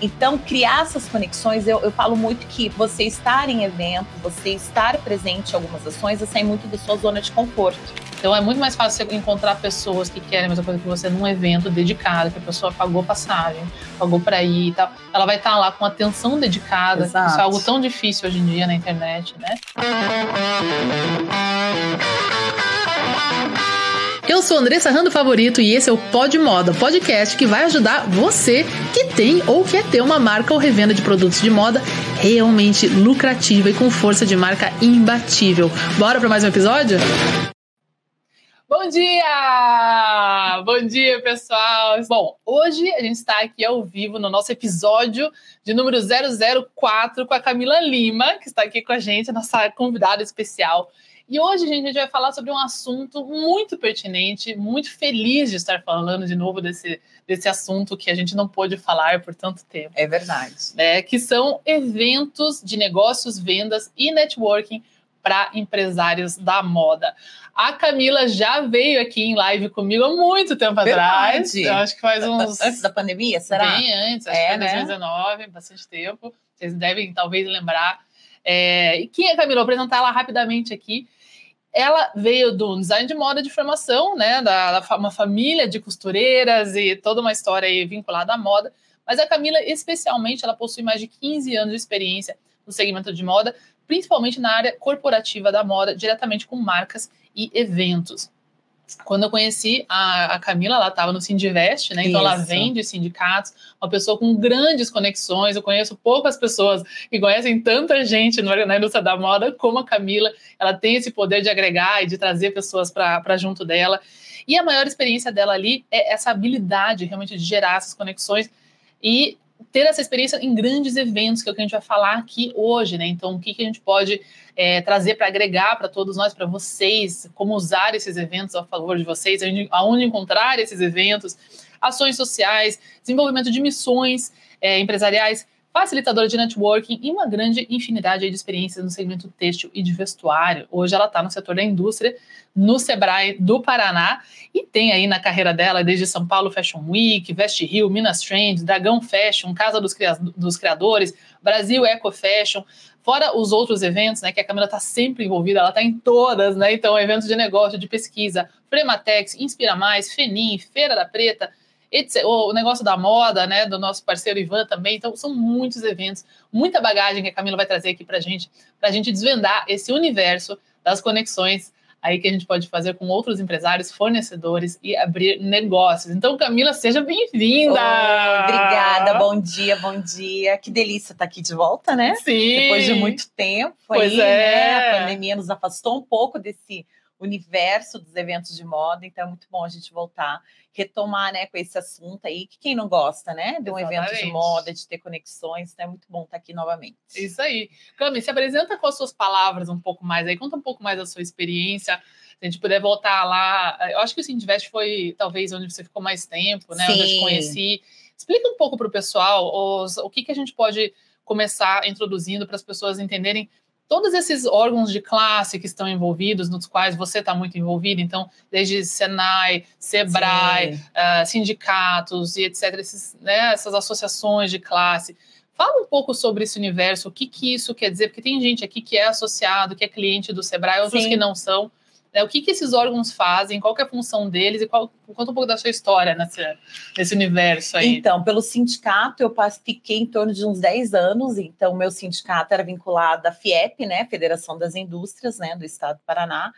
Então, criar essas conexões, eu, eu falo muito que você estar em evento, você estar presente em algumas ações, é sair muito da sua zona de conforto. Então é muito mais fácil você encontrar pessoas que querem a mesma coisa que você num evento dedicado, que a pessoa pagou passagem, pagou para ir e tal. Ela vai estar lá com atenção dedicada. Exato. Isso é algo tão difícil hoje em dia na internet, né? Eu sou Andressa Rando Favorito e esse é o Pod Moda, podcast que vai ajudar você que tem ou quer ter uma marca ou revenda de produtos de moda realmente lucrativa e com força de marca imbatível. Bora para mais um episódio? Bom dia! Bom dia, pessoal! Bom, hoje a gente está aqui ao vivo no nosso episódio de número 004 com a Camila Lima, que está aqui com a gente, a nossa convidada especial. E hoje, gente, a gente vai falar sobre um assunto muito pertinente, muito feliz de estar falando de novo desse, desse assunto que a gente não pôde falar por tanto tempo. É verdade. É, que são eventos de negócios, vendas e networking para empresários da moda. A Camila já veio aqui em live comigo há muito tempo Verdade. atrás. Eu acho que faz uns. Antes da pandemia, será? Bem antes, acho é, que foi né? 2019, bastante tempo. Vocês devem talvez lembrar. É, e quem é Camila? Vou apresentar ela rapidamente aqui. Ela veio do design de moda de formação, né, da, da uma família de costureiras e toda uma história vinculada à moda. Mas a Camila, especialmente, ela possui mais de 15 anos de experiência no segmento de moda, principalmente na área corporativa da moda, diretamente com marcas e eventos. Quando eu conheci a, a Camila, ela estava no Sindivest, né? Então Isso. ela vende sindicatos, uma pessoa com grandes conexões. Eu conheço poucas pessoas que conhecem tanta gente na indústria da moda como a Camila. Ela tem esse poder de agregar e de trazer pessoas para junto dela. E a maior experiência dela ali é essa habilidade realmente de gerar essas conexões e ter essa experiência em grandes eventos, que é o que a gente vai falar aqui hoje, né? Então, o que, que a gente pode é, trazer para agregar para todos nós, para vocês, como usar esses eventos a favor de vocês, aonde encontrar esses eventos, ações sociais, desenvolvimento de missões é, empresariais facilitadora de networking e uma grande infinidade de experiências no segmento têxtil e de vestuário. Hoje ela está no setor da indústria, no Sebrae do Paraná, e tem aí na carreira dela, desde São Paulo Fashion Week, Veste Rio, Minas Trends, Dragão Fashion, Casa dos, dos Criadores, Brasil Eco Fashion, fora os outros eventos, né, que a Câmara está sempre envolvida, ela está em todas, né, então eventos de negócio, de pesquisa, Frematex, Inspira Mais, Fenim, Feira da Preta, o negócio da moda, né, do nosso parceiro Ivan também. Então, são muitos eventos, muita bagagem que a Camila vai trazer aqui para gente, para a gente desvendar esse universo das conexões aí que a gente pode fazer com outros empresários, fornecedores e abrir negócios. Então, Camila, seja bem-vinda! obrigada, bom dia, bom dia. Que delícia estar aqui de volta, né? Sim! Depois de muito tempo pois aí, é. né? A pandemia nos afastou um pouco desse universo dos eventos de moda, então é muito bom a gente voltar, retomar, né, com esse assunto aí, que quem não gosta, né, de um Exatamente. evento de moda, de ter conexões, então é muito bom estar aqui novamente. Isso aí. Cami, se apresenta com as suas palavras um pouco mais aí, conta um pouco mais da sua experiência, se a gente puder voltar lá, eu acho que o Sindivest foi talvez onde você ficou mais tempo, né, Sim. onde eu te conheci. Explica um pouco para o pessoal os, o que, que a gente pode começar introduzindo para as pessoas entenderem todos esses órgãos de classe que estão envolvidos, nos quais você está muito envolvido, então, desde Senai, Sebrae, uh, sindicatos e etc., esses, né, essas associações de classe. Fala um pouco sobre esse universo, o que, que isso quer dizer, porque tem gente aqui que é associado, que é cliente do Sebrae, outros Sim. que não são. Né? O que, que esses órgãos fazem, qual é a função deles e qual, conta um pouco da sua história nesse, universo aí. Então, pelo sindicato, eu fiquei em torno de uns 10 anos, então meu sindicato era vinculado à FIEP, né, Federação das Indústrias, né, do Estado do Paraná,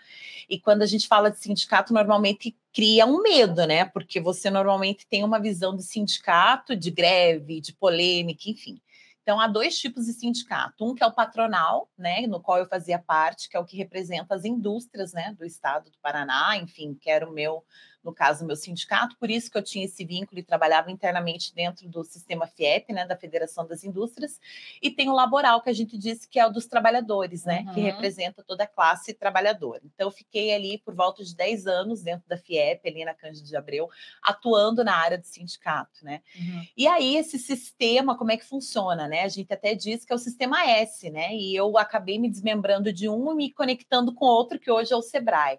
e quando a gente fala de sindicato, normalmente cria um medo, né, porque você normalmente tem uma visão de sindicato, de greve, de polêmica, enfim. Então, há dois tipos de sindicato. Um que é o patronal, né, no qual eu fazia parte, que é o que representa as indústrias né, do estado do Paraná, enfim, que era o meu no caso, meu sindicato, por isso que eu tinha esse vínculo e trabalhava internamente dentro do sistema FIEP, né, da Federação das Indústrias, e tem o laboral, que a gente disse que é o dos trabalhadores, né, uhum. que representa toda a classe trabalhadora. Então, eu fiquei ali por volta de 10 anos dentro da FIEP, ali na Cândido de Abreu, atuando na área do sindicato, né. Uhum. E aí, esse sistema, como é que funciona, né? A gente até diz que é o sistema S, né, e eu acabei me desmembrando de um e me conectando com outro, que hoje é o SEBRAE.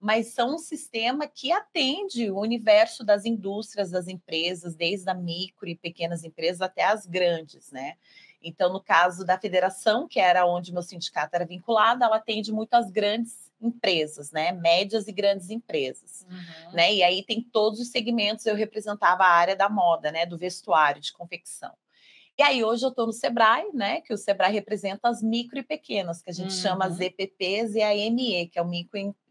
Mas são um sistema que atende o universo das indústrias, das empresas, desde a micro e pequenas empresas até as grandes, né? Então, no caso da federação, que era onde meu sindicato era vinculado, ela atende muitas grandes empresas, né? Médias e grandes empresas, uhum. né? E aí tem todos os segmentos. Eu representava a área da moda, né? Do vestuário, de confecção. E aí hoje eu estou no Sebrae, né? Que o Sebrae representa as micro e pequenas, que a gente uhum. chama as EPPs e a ME, que é o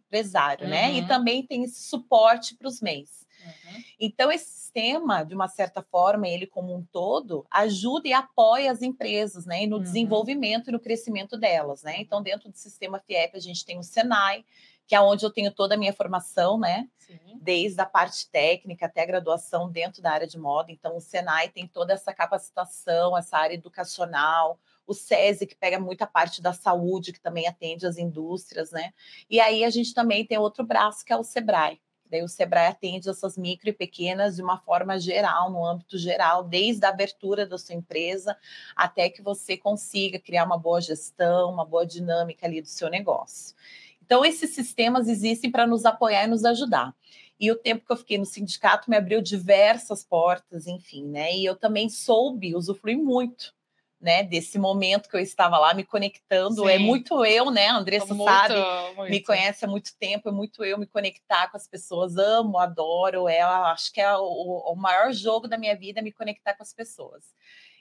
microempresário, uhum. né? E uhum. também tem esse suporte para os MEIs. Uhum. Então, esse sistema, de uma certa forma, ele como um todo, ajuda e apoia as empresas, né? no uhum. desenvolvimento e no crescimento delas, né? Então, dentro do sistema FIEP, a gente tem o Senai, que é onde eu tenho toda a minha formação, né? Sim. Desde a parte técnica até a graduação dentro da área de moda. Então, o Senai tem toda essa capacitação, essa área educacional, o SESI, que pega muita parte da saúde, que também atende as indústrias, né? E aí a gente também tem outro braço, que é o SEBRAE, Daí o Sebrae atende essas micro e pequenas de uma forma geral, no âmbito geral, desde a abertura da sua empresa até que você consiga criar uma boa gestão, uma boa dinâmica ali do seu negócio. Então, esses sistemas existem para nos apoiar e nos ajudar. E o tempo que eu fiquei no sindicato me abriu diversas portas, enfim, né? E eu também soube usufruir muito né, desse momento que eu estava lá me conectando. É Sim. É muito eu, né? A Andressa muito, sabe, muito. me conhece há muito tempo, é muito eu me conectar com as pessoas. Amo, adoro. É, acho que é o, o maior jogo da minha vida me conectar com as pessoas.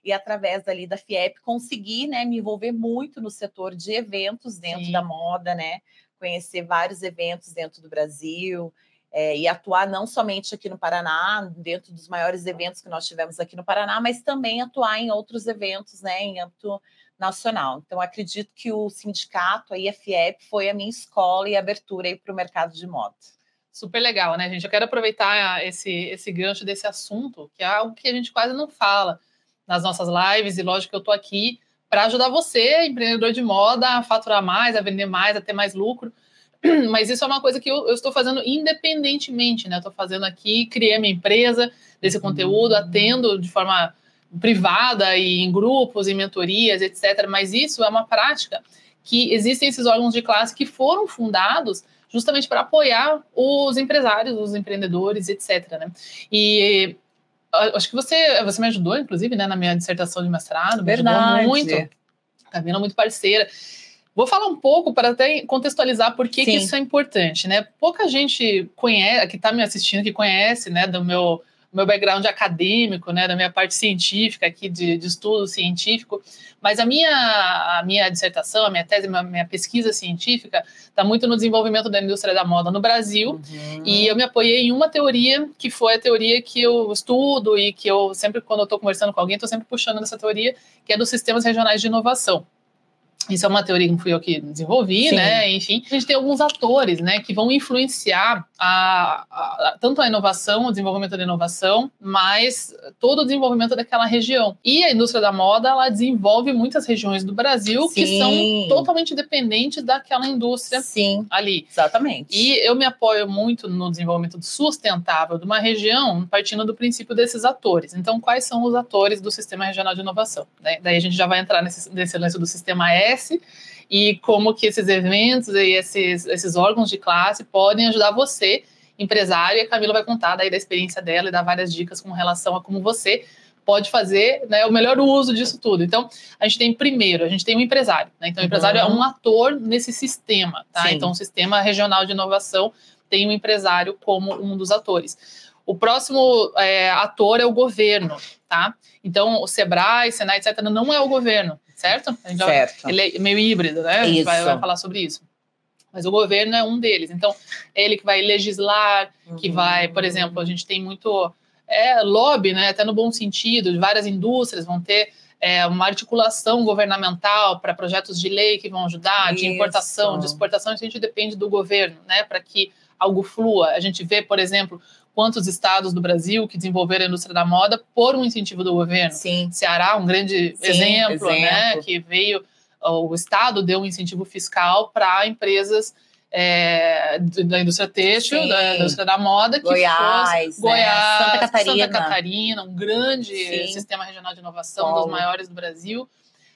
E através ali da FIEP consegui, né, me envolver muito no setor de eventos dentro Sim. da moda, né? Conhecer vários eventos dentro do Brasil, é, e atuar não somente aqui no Paraná, dentro dos maiores eventos que nós tivemos aqui no Paraná, mas também atuar em outros eventos, né, em âmbito nacional. Então, acredito que o sindicato, a IFIEP, foi a minha escola e abertura para o mercado de moda. Super legal, né, gente? Eu quero aproveitar esse, esse gancho desse assunto, que é algo que a gente quase não fala nas nossas lives, e lógico que eu estou aqui para ajudar você, empreendedor de moda, a faturar mais, a vender mais, a ter mais lucro. Mas isso é uma coisa que eu, eu estou fazendo independentemente, né? Estou fazendo aqui, criei minha empresa desse conteúdo, uhum. atendo de forma privada e em grupos, em mentorias, etc. Mas isso é uma prática que existem esses órgãos de classe que foram fundados justamente para apoiar os empresários, os empreendedores, etc. Né? E acho que você, você me ajudou, inclusive, né, na minha dissertação de mestrado, Verdade. me ajudou muito. Camila muito parceira. Vou falar um pouco para até contextualizar por que, que, isso é importante, né? Pouca gente conhece, que está me assistindo, que conhece, né, do meu, meu background acadêmico, né, da minha parte científica aqui de, de estudo científico, mas a minha, a minha dissertação, a minha tese, a minha, minha pesquisa científica está muito no desenvolvimento da indústria da moda no Brasil, uhum. e eu me apoiei em uma teoria que foi a teoria que eu estudo e que eu sempre, quando eu estou conversando com alguém, estou sempre puxando essa teoria, que é dos sistemas regionais de inovação. Isso é uma teoria que não fui eu que desenvolvi, Sim. né? Enfim, a gente tem alguns atores, né, que vão influenciar a, a, tanto a inovação, o desenvolvimento da inovação, mas todo o desenvolvimento daquela região. E a indústria da moda, ela desenvolve muitas regiões do Brasil Sim. que são totalmente dependentes daquela indústria Sim. ali. Exatamente. E eu me apoio muito no desenvolvimento sustentável de uma região, partindo do princípio desses atores. Então, quais são os atores do Sistema Regional de Inovação? Né? Daí a gente já vai entrar nesse, nesse lance do Sistema S acontece e como que esses eventos e esses, esses órgãos de classe podem ajudar você, empresário, e a Camila vai contar daí da experiência dela e dar várias dicas com relação a como você pode fazer né, o melhor uso disso tudo. Então, a gente tem primeiro, a gente tem um empresário. Né? Então, o empresário uhum. é um ator nesse sistema. Tá? Então, o sistema regional de inovação tem o um empresário como um dos atores. O próximo é, ator é o governo, tá? Então, o Sebrae, Senai, etc., não é o governo certo? certo. ele é meio híbrido, né? A gente vai, vai, falar sobre isso. Mas o governo é um deles. Então, é ele que vai legislar, que uhum. vai, por exemplo, a gente tem muito é, lobby, né? Até no bom sentido, várias indústrias vão ter é, uma articulação governamental para projetos de lei que vão ajudar, isso. de importação, de exportação, isso a gente depende do governo, né? Para que algo flua. A gente vê, por exemplo, quantos estados do Brasil que desenvolveram a indústria da moda por um incentivo do governo. Sim. Ceará, um grande Sim, exemplo, né, exemplo, né? Que veio, o estado deu um incentivo fiscal para empresas é, da indústria têxtil, Sim. da indústria da moda, que Goiás, fosse, Goiás, né? Santa Catarina. Santa Catarina, um grande Sim. sistema regional de inovação, um dos maiores do Brasil,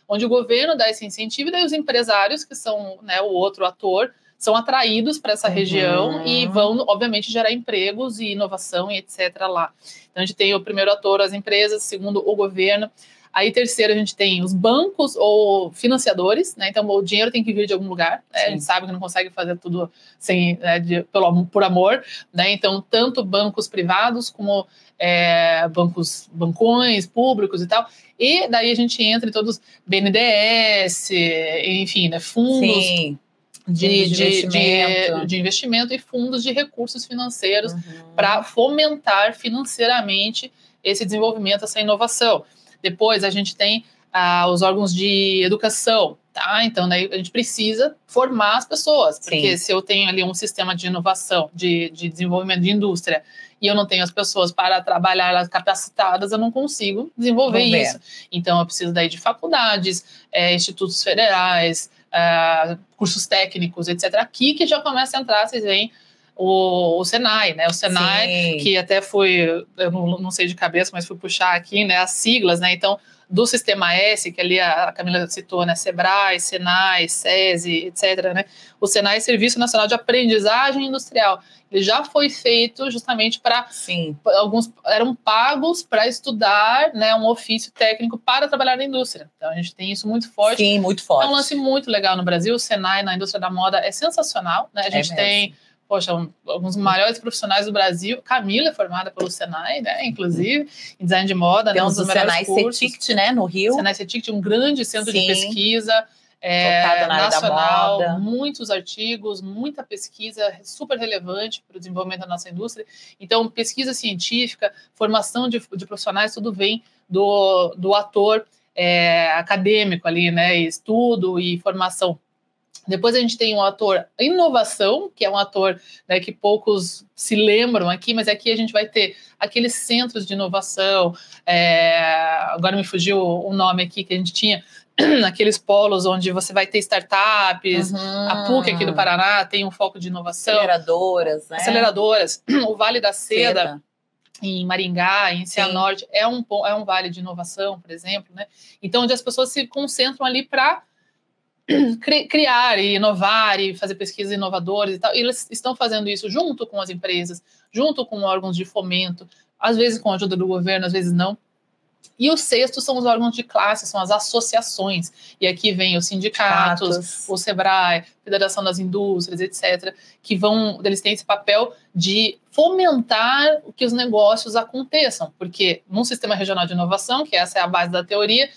onde o governo dá esse incentivo e daí os empresários, que são né, o outro ator, são atraídos para essa uhum. região e vão, obviamente, gerar empregos e inovação e etc. lá. Então, a gente tem o primeiro ator, as empresas, segundo, o governo. Aí, terceiro, a gente tem os bancos ou financiadores, né? Então, o dinheiro tem que vir de algum lugar. Né? A gente sabe que não consegue fazer tudo sem, né, de, pelo, por amor, né? Então, tanto bancos privados como é, bancos, bancões públicos e tal. E daí a gente entra em todos BNDES, enfim, né? Fundos. Sim. De, de, investimento. De, de, investimento e fundos de recursos financeiros uhum. para fomentar financeiramente esse desenvolvimento, essa inovação. Depois a gente tem ah, os órgãos de educação, tá? Então daí a gente precisa formar as pessoas, porque Sim. se eu tenho ali um sistema de inovação, de, de desenvolvimento de indústria, e eu não tenho as pessoas para trabalhar elas capacitadas, eu não consigo desenvolver isso. Então eu preciso daí de faculdades, é, institutos federais, é, cursos técnicos, etc. Aqui que já começa a entrar, vocês veem, o, o Senai, né? O Senai, Sim. que até foi, eu não, não, sei de cabeça, mas fui puxar aqui, né? As siglas, né? Então, do Sistema S, que ali a Camila citou, né? Sebrae, Senai, SESI, etc., né? O Senai é Serviço Nacional de Aprendizagem Industrial. Ele já foi feito justamente para alguns eram pagos para estudar, né, um ofício técnico para trabalhar na indústria. Então a gente tem isso muito forte. Sim, muito forte. É um lance muito legal no Brasil. O Senai na indústria da moda é sensacional, né? A é gente é tem poxa, um, alguns maiores profissionais do Brasil. Camila é formada pelo Senai, né? Inclusive, em design de moda. Temos né, um o Senai CETICT, né? No Rio. Senai CETICT, um grande centro Sim. de pesquisa. É, nacional, muitos artigos, muita pesquisa super relevante para o desenvolvimento da nossa indústria. Então, pesquisa científica, formação de, de profissionais, tudo vem do, do ator é, acadêmico ali, né? Estudo e formação depois a gente tem um ator inovação, que é um ator né, que poucos se lembram aqui, mas aqui a gente vai ter aqueles centros de inovação. É, agora me fugiu o nome aqui que a gente tinha, aqueles polos onde você vai ter startups. Uhum. A PUC aqui do Paraná tem um foco de inovação. Aceleradoras, né? Aceleradoras. O Vale da Seda. Seda em Maringá, em Cianorte, é um, é um vale de inovação, por exemplo, né? Então, onde as pessoas se concentram ali para criar e inovar e fazer pesquisas inovadoras e tal. E eles estão fazendo isso junto com as empresas, junto com órgãos de fomento, às vezes com a ajuda do governo, às vezes não. E o sexto são os órgãos de classe, são as associações. E aqui vem os sindicatos, o SEBRAE, Federação das Indústrias, etc., que vão, eles têm esse papel de fomentar que os negócios aconteçam, porque num sistema regional de inovação, que essa é a base da teoria,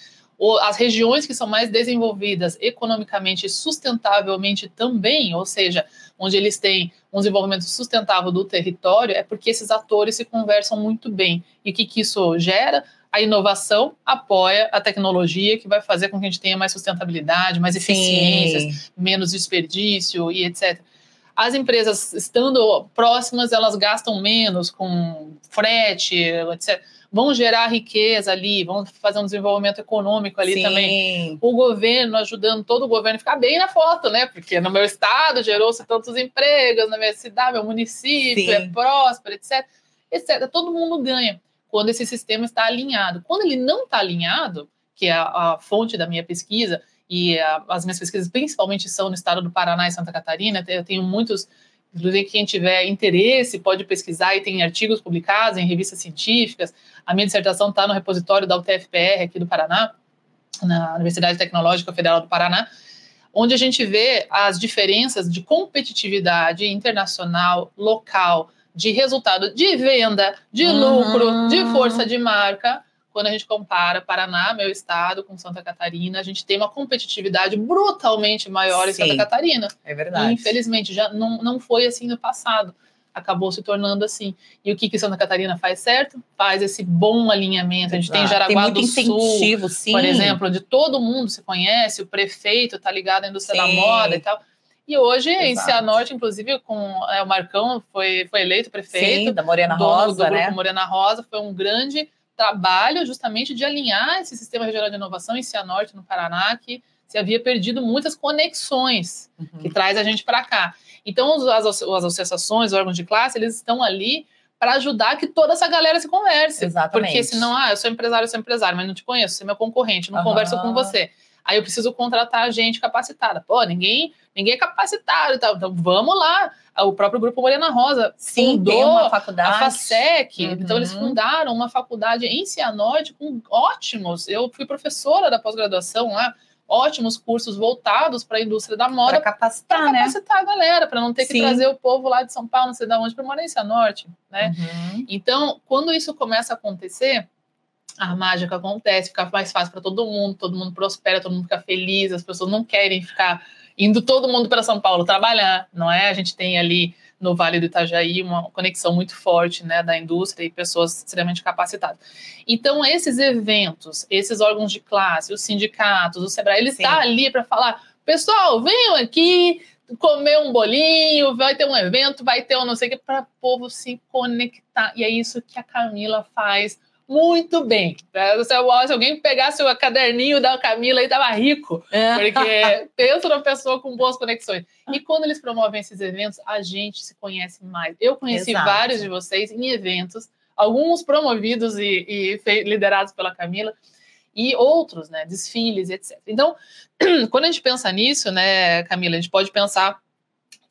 as regiões que são mais desenvolvidas economicamente e sustentavelmente também, ou seja, onde eles têm um desenvolvimento sustentável do território, é porque esses atores se conversam muito bem. E o que, que isso gera? A inovação apoia a tecnologia que vai fazer com que a gente tenha mais sustentabilidade, mais eficiências, menos desperdício e etc. As empresas, estando próximas, elas gastam menos com frete, etc vão gerar riqueza ali, vão fazer um desenvolvimento econômico ali Sim. também. O governo ajudando todo o governo a ficar bem na foto, né? Porque no meu estado gerou-se tantos empregos, na minha cidade, meu município Sim. é próspero, etc. etc. Todo mundo ganha quando esse sistema está alinhado. Quando ele não está alinhado, que é a, a fonte da minha pesquisa, e a, as minhas pesquisas principalmente são no estado do Paraná e Santa Catarina, eu tenho muitos Inclusive, quem tiver interesse pode pesquisar e tem artigos publicados em revistas científicas. A minha dissertação está no repositório da UTFPR aqui do Paraná, na Universidade Tecnológica Federal do Paraná, onde a gente vê as diferenças de competitividade internacional, local, de resultado de venda, de lucro, uhum. de força de marca quando a gente compara Paraná, meu estado, com Santa Catarina, a gente tem uma competitividade brutalmente maior Sim, em Santa Catarina. É verdade. E, infelizmente, já não, não foi assim no passado. Acabou se tornando assim. E o que, que Santa Catarina faz certo? Faz esse bom alinhamento. A gente tem Jaraguá tem do Sul, sim. por exemplo, onde todo mundo se conhece, o prefeito está ligado à indústria sim. da moda e tal. E hoje, Exato. em Cianorte, inclusive, com é, o Marcão foi, foi eleito prefeito. Sim, da Morena Rosa, do grupo né? Morena Rosa, foi um grande trabalho justamente de alinhar esse sistema regional de inovação em Cianorte, no Paraná, que se havia perdido muitas conexões uhum. que traz a gente para cá. Então, as, as associações, os órgãos de classe, eles estão ali para ajudar que toda essa galera se converse. Exatamente. Porque senão, ah, eu sou empresário, eu sou empresário, mas não te conheço, você é meu concorrente, não uhum. converso com você. Aí eu preciso contratar gente capacitada. Pô, ninguém, ninguém é capacitado e tal. Então vamos lá. O próprio grupo Morena Rosa Sim, fundou uma faculdade. a FASEC. Uhum. Então eles fundaram uma faculdade em Cianorte com ótimos. Eu fui professora da pós-graduação lá ótimos cursos voltados para a indústria da moda. Para capacitar, pra né? capacitar a galera, para não ter que Sim. trazer o povo lá de São Paulo, não sei de onde, para morar em Cianorte, né? Uhum. Então, quando isso começa a acontecer, a mágica acontece, fica mais fácil para todo mundo, todo mundo prospera, todo mundo fica feliz, as pessoas não querem ficar indo todo mundo para São Paulo trabalhar, não é? A gente tem ali no Vale do Itajaí uma conexão muito forte, né, da indústria e pessoas extremamente capacitadas. Então, esses eventos, esses órgãos de classe, os sindicatos, o Sebrae, ele está ali para falar, pessoal, venham aqui comer um bolinho, vai ter um evento, vai ter um não sei o que, para o povo se conectar. E é isso que a Camila faz muito bem. né? Se, se alguém pegasse o caderninho da Camila e tava rico, É. porque pensa numa pessoa com boas conexões. E quando eles promovem esses eventos, a gente se conhece mais. Eu conheci Exato. vários de vocês em eventos, alguns promovidos e, e liderados pela Camila, e outros, né, desfiles, etc. Então, quando a gente pensa nisso, né, Camila, a gente pode pensar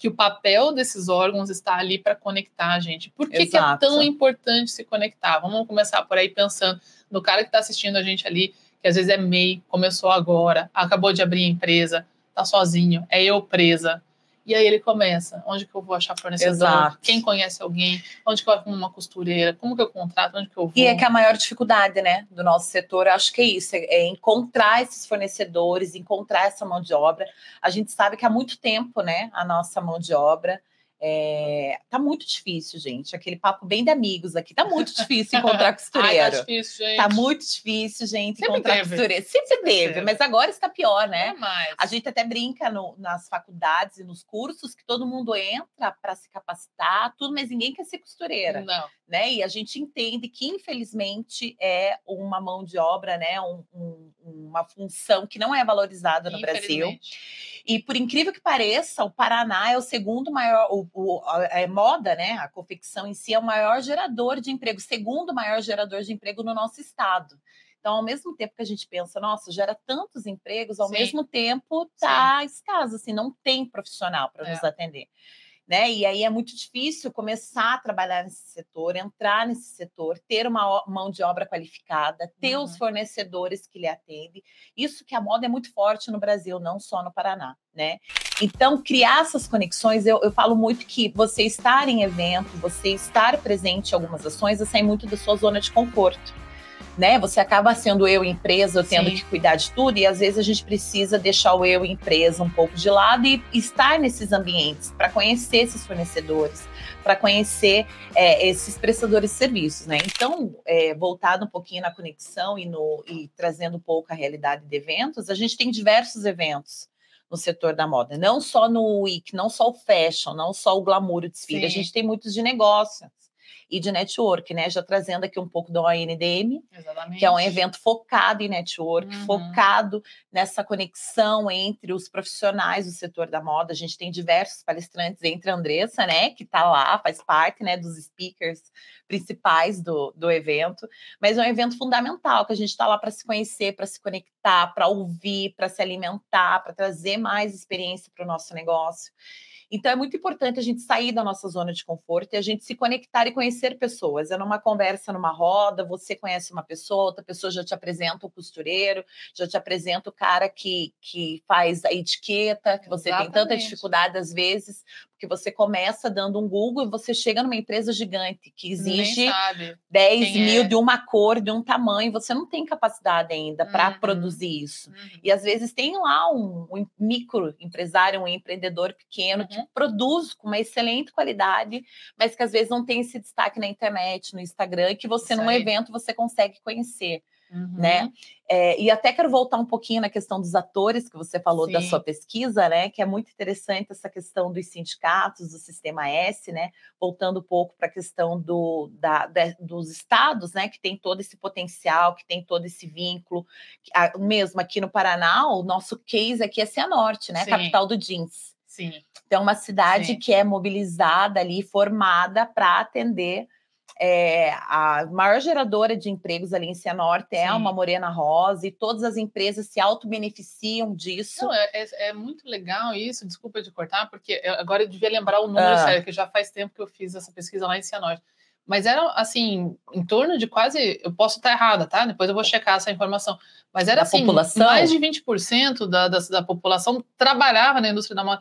que o papel desses órgãos está ali para conectar a gente. Por que, que é tão importante se conectar? Vamos começar por aí pensando no cara que está assistindo a gente ali, que às vezes é MEI, começou agora, acabou de abrir a empresa, tá sozinho, é eu presa. E aí ele começa, onde que eu vou achar fornecedor? Exato. Quem conhece alguém? Onde que eu arrumo uma costureira? Como que eu contrato? Onde que eu vou? E é que a maior dificuldade, né, do nosso setor, eu acho que é isso, é é encontrar esses fornecedores, encontrar essa mão de obra. A gente sabe que há muito tempo, né, a nossa mão de obra é, tá muito difícil, gente. Aquele papo bem de amigos aqui, tá muito difícil encontrar Ai, tá costureiro. difícil, gente. Tá muito difícil, gente, Sempre encontrar teve. costureiro. Sempre, Sempre teve, teve. mas agora está pior, né? É mais. A gente até brinca no- nas faculdades e nos cursos que todo mundo entra para se capacitar, tudo, mas ninguém quer ser costureira Não. né? E a gente entende que, infelizmente, é uma mão de obra, né? Um- um- uma função que não é valorizada no Brasil. E por incrível que pareça, o Paraná é o segundo maior, o, o- a, a moda, né? A confecção em si é o maior gerador de emprego, segundo maior gerador de emprego no nosso estado. Então, ao mesmo tempo que a gente pensa, nossa, gera tantos empregos, ao Sim. mesmo tempo tá escasso, assim, não tem profissional para É. nos atender né? E aí é muito difícil começar a trabalhar nesse setor, entrar nesse setor, ter uma mão de obra qualificada, ter os Uhum. fornecedores que lhe atendem. Isso que a moda é muito forte no Brasil, não só no Paraná, né? Então, criar essas conexões, eu, eu falo muito que você estar em evento, você estar presente em algumas ações, é sair muito da sua zona de conforto. Né? Você acaba sendo eu empresa, eu tendo Sim. que cuidar de tudo, e às vezes a gente precisa deixar o eu empresa um pouco de lado e estar nesses ambientes para conhecer esses fornecedores, para conhecer é, esses prestadores de serviços, né? Então, é, voltado um pouquinho na conexão e, no, e trazendo um pouco a realidade de eventos, a gente tem diversos eventos no setor da moda, não só no week, não só o fashion, não só o glamour, o desfile, a Sim. gente tem muitos de negócios e de network, né? Já trazendo aqui um pouco do ONDM, Exatamente. que é um evento focado em network, Uhum. focado nessa conexão entre os profissionais do setor da moda. A gente tem diversos palestrantes, entre a Andressa, né, que está lá, faz parte, né, dos speakers principais do, do evento, mas é um evento fundamental que a gente está lá para se conhecer, para se conectar, para ouvir, para se alimentar, para trazer mais experiência para o nosso negócio. Então é muito importante a gente sair da nossa zona de conforto e a gente se conectar e conhecer pessoas. É numa conversa, numa roda, você conhece uma pessoa, outra pessoa já te apresenta o costureiro, já te apresenta o cara que, que faz a etiqueta, que você tem tanta Exatamente. dificuldade às vezes, porque você começa dando um Google e você chega numa empresa gigante que exige Nem sabe. 10 quem mil é. de uma cor, de um tamanho, você não tem capacidade ainda para Uhum. produzir isso. Uhum. E às vezes tem lá um, um micro empresário, um empreendedor pequeno que Uhum. produz com uma excelente qualidade, mas que às vezes não tem esse destaque na internet, no Instagram, que você, Isso num aí. evento, você consegue conhecer, Uhum. né? É, e até quero voltar um pouquinho na questão dos atores que você falou da Sim. sua pesquisa, né? Que é muito interessante essa questão dos sindicatos, do sistema S, né? Voltando um pouco para a questão do, da, da- dos estados, né? Que tem todo esse potencial, que tem todo esse vínculo. A- mesmo aqui no Paraná, o nosso case aqui é Cianorte, né? Sim. Capital do jeans. Sim. Então, uma cidade Sim. que é mobilizada ali, formada para atender é, a maior geradora de empregos ali em Cianorte é uma Morena Rosa e todas as empresas se auto-beneficiam disso. Não, é, é, é, muito legal isso, desculpa de cortar, porque agora eu devia lembrar o número, ah. sério, que já faz tempo que eu fiz essa pesquisa lá em Cianorte. Mas era assim, em torno de quase. Eu posso estar errada, tá? Depois eu vou checar essa informação. Mas era da assim, população? mais de 20% da, da, da população trabalhava na indústria da moda.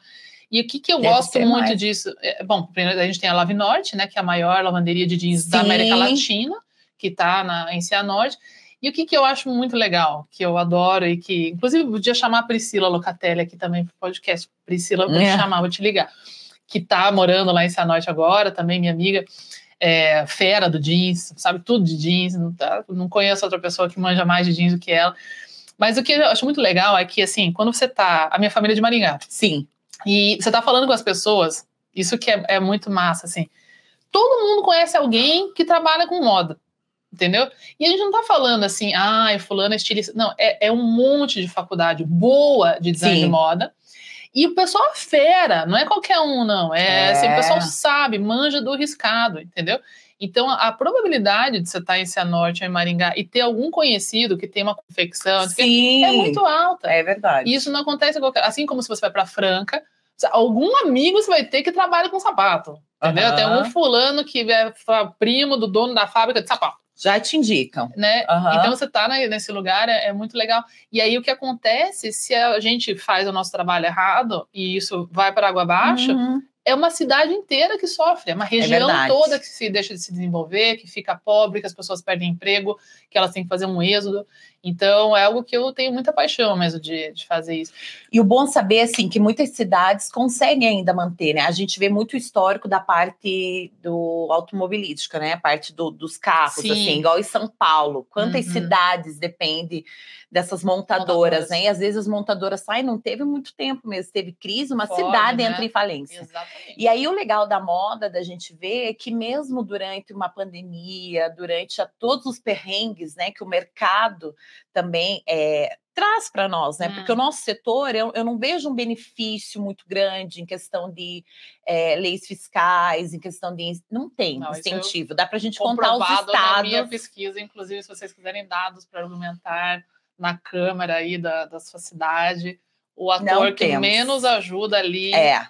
E o que, que eu Deve gosto muito mais. disso? É, bom, primeiro a gente tem a Lave Norte, né, que é a maior lavanderia de jeans Sim. da América Latina, que está em Cianorte. E o que, que eu acho muito legal, que eu adoro e que, inclusive, podia chamar a Priscila Locatelli aqui também para o podcast. Priscila, vou é. te chamar, vou te ligar. Que está morando lá em Cianorte agora, também minha amiga, é, fera do jeans, sabe tudo de jeans. Não, tá, não conheço outra pessoa que manja mais de jeans do que ela. Mas o que eu acho muito legal é que, assim, quando você tá. A minha família é de Maringá. Sim. E você tá falando com as pessoas, isso que é, é muito massa, assim. Todo mundo conhece alguém que trabalha com moda, entendeu? E a gente não tá falando assim, ah, é fulano é estilista. Não, é, é um monte de faculdade boa de design Sim. de moda. E o pessoal é fera, não é qualquer um, não. É, é. Assim, o pessoal sabe, manja do riscado, entendeu? Então, a probabilidade de você estar em Cianorte ou em Maringá e ter algum conhecido que tem uma confecção Sim, é muito alta. É verdade. E isso não acontece qualquer... Assim como se você vai para Franca, algum amigo você vai ter que trabalha com sapato. Entendeu? Uhum. Tem um fulano que é primo do dono da fábrica de sapato. Já te indicam. Né? Uhum. Então você está nesse lugar, é, é, muito legal. E aí o que acontece, se a gente faz o nosso trabalho errado e isso vai para água abaixo, uhum é uma cidade inteira que sofre, é uma é região é toda que se deixa de se desenvolver, que fica pobre, que as pessoas perdem emprego, que elas têm que fazer um êxodo. Então, é algo que eu tenho muita paixão mesmo de, de fazer isso. E o bom saber, assim, que muitas cidades conseguem ainda manter, né? A gente vê muito histórico da parte do automobilística, né? A parte do, dos carros, Sim. assim, igual em São Paulo. Quantas uhum. cidades depende dessas montadoras, montadoras, né? E às vezes as montadoras saem, não teve muito tempo mesmo, teve crise, uma cidade né? entra em falência. Exatamente. E aí o legal da moda, da gente ver, é que mesmo durante uma pandemia, durante a, todos os perrengues, né, que o mercado também é, traz para nós, né? Hum. Porque o hum. nosso setor, eu, eu não vejo um benefício muito grande em questão de é, leis fiscais, em questão de. Não tem não, incentivo. Dá para a gente contar os estados. Na minha pesquisa, inclusive, se vocês quiserem dados para argumentar na Câmara aí da, da sua cidade, o ator não que temos. menos ajuda ali. É.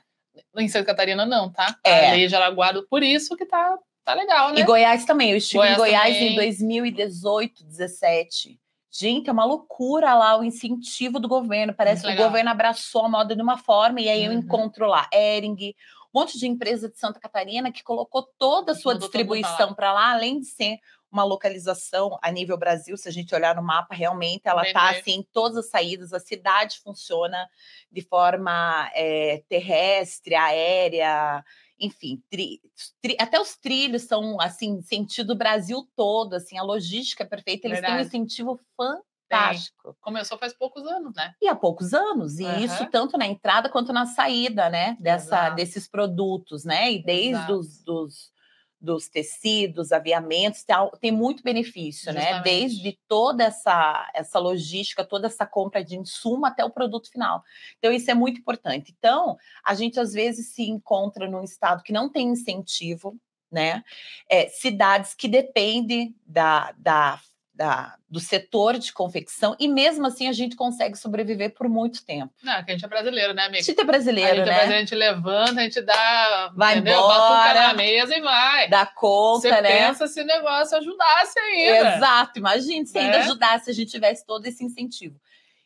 Em Santa Catarina, não, tá? É. A lei de Araguari, por isso que tá, tá legal, né? E Goiás também. Eu estive Goiás em Goiás também. em 2018, 17. Gente, é uma loucura lá o incentivo do governo. Parece Muito que legal. o governo abraçou a moda de uma forma, e aí uhum. eu encontro lá Ering, um monte de empresa de Santa Catarina que colocou toda a sua distribuição para lá, além de ser uma localização a nível Brasil, se a gente olhar no mapa, realmente ela está assim em todas as saídas, a cidade funciona de forma é, terrestre, aérea, enfim, tri, tri, até os trilhos são assim, sentido Brasil todo, assim, a logística é perfeita, eles Verdade. têm um incentivo fantástico. Tem. Começou faz poucos anos, né? E há poucos anos, e uhum. isso tanto na entrada quanto na saída, né, dessa, desses produtos, né, e desde os dos dos tecidos, aviamentos, tem muito benefício, né? Justamente. né? Desde toda essa, essa logística, toda essa compra de insumo até o produto final. Então, isso é muito importante. Então, a gente às vezes se encontra num estado que não tem incentivo, né? É, cidades que dependem da, da da, do setor de confecção e mesmo assim a gente consegue sobreviver por muito tempo. Não, que a gente é brasileiro, né, amigo? A gente é brasileiro, a gente é né? É brasileiro, a gente levanta, a gente dá, vai entendeu? embora, na mesa e vai. Dá conta, Você né? pensa se o negócio ajudasse ainda. Exato, imagine se né? ainda ajudasse, se a gente tivesse todo esse incentivo.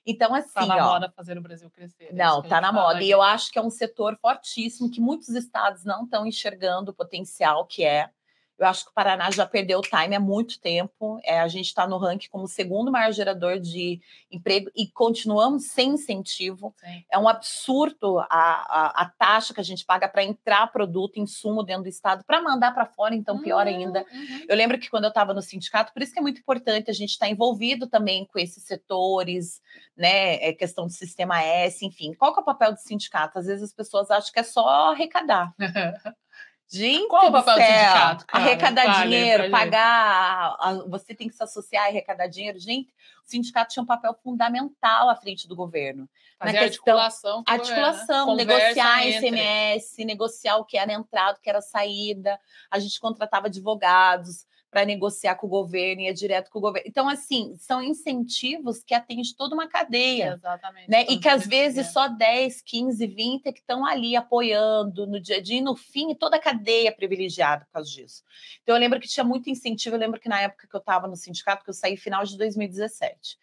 Então, assim. Tá na ó, moda fazer o Brasil crescer. É não, tá na moda. Aqui. E eu acho que é um setor fortíssimo que muitos estados não estão enxergando o potencial que é. Eu acho que o Paraná já perdeu o time há muito tempo. É, a gente está no ranking como o segundo maior gerador de emprego e continuamos sem incentivo. Sim. É um absurdo a, a, a, taxa que a gente paga para entrar produto, insumo dentro do estado, para mandar para fora, então pior uhum, ainda. Uhum. Eu lembro que quando eu estava no sindicato, por isso que é muito importante a gente estar tá envolvido também com esses setores, né? É questão do sistema S, enfim. Qual que é o papel do sindicato? Às vezes as pessoas acham que é só arrecadar. Gente, qual o papel do, sindicato? Cara? Arrecadar dinheiro, pagar. Você tem que se associar e arrecadar dinheiro. Gente, o sindicato tinha um papel fundamental à frente do governo. Fazer na questão, articulação. Articulação, né? negociar entre... ICMS, negociar o que era entrada, o que era saída. A gente contratava advogados para negociar com o governo, ia direto com o governo. Então, assim, são incentivos que atendem toda uma cadeia. Exatamente. Né? E que às vezes só 10, 15, 20 é que estão ali apoiando no dia a dia, e no fim, toda a cadeia é privilegiada por causa disso. Então, eu lembro que tinha muito incentivo. Eu lembro que na época que eu estava no sindicato, que eu saí final de 2017.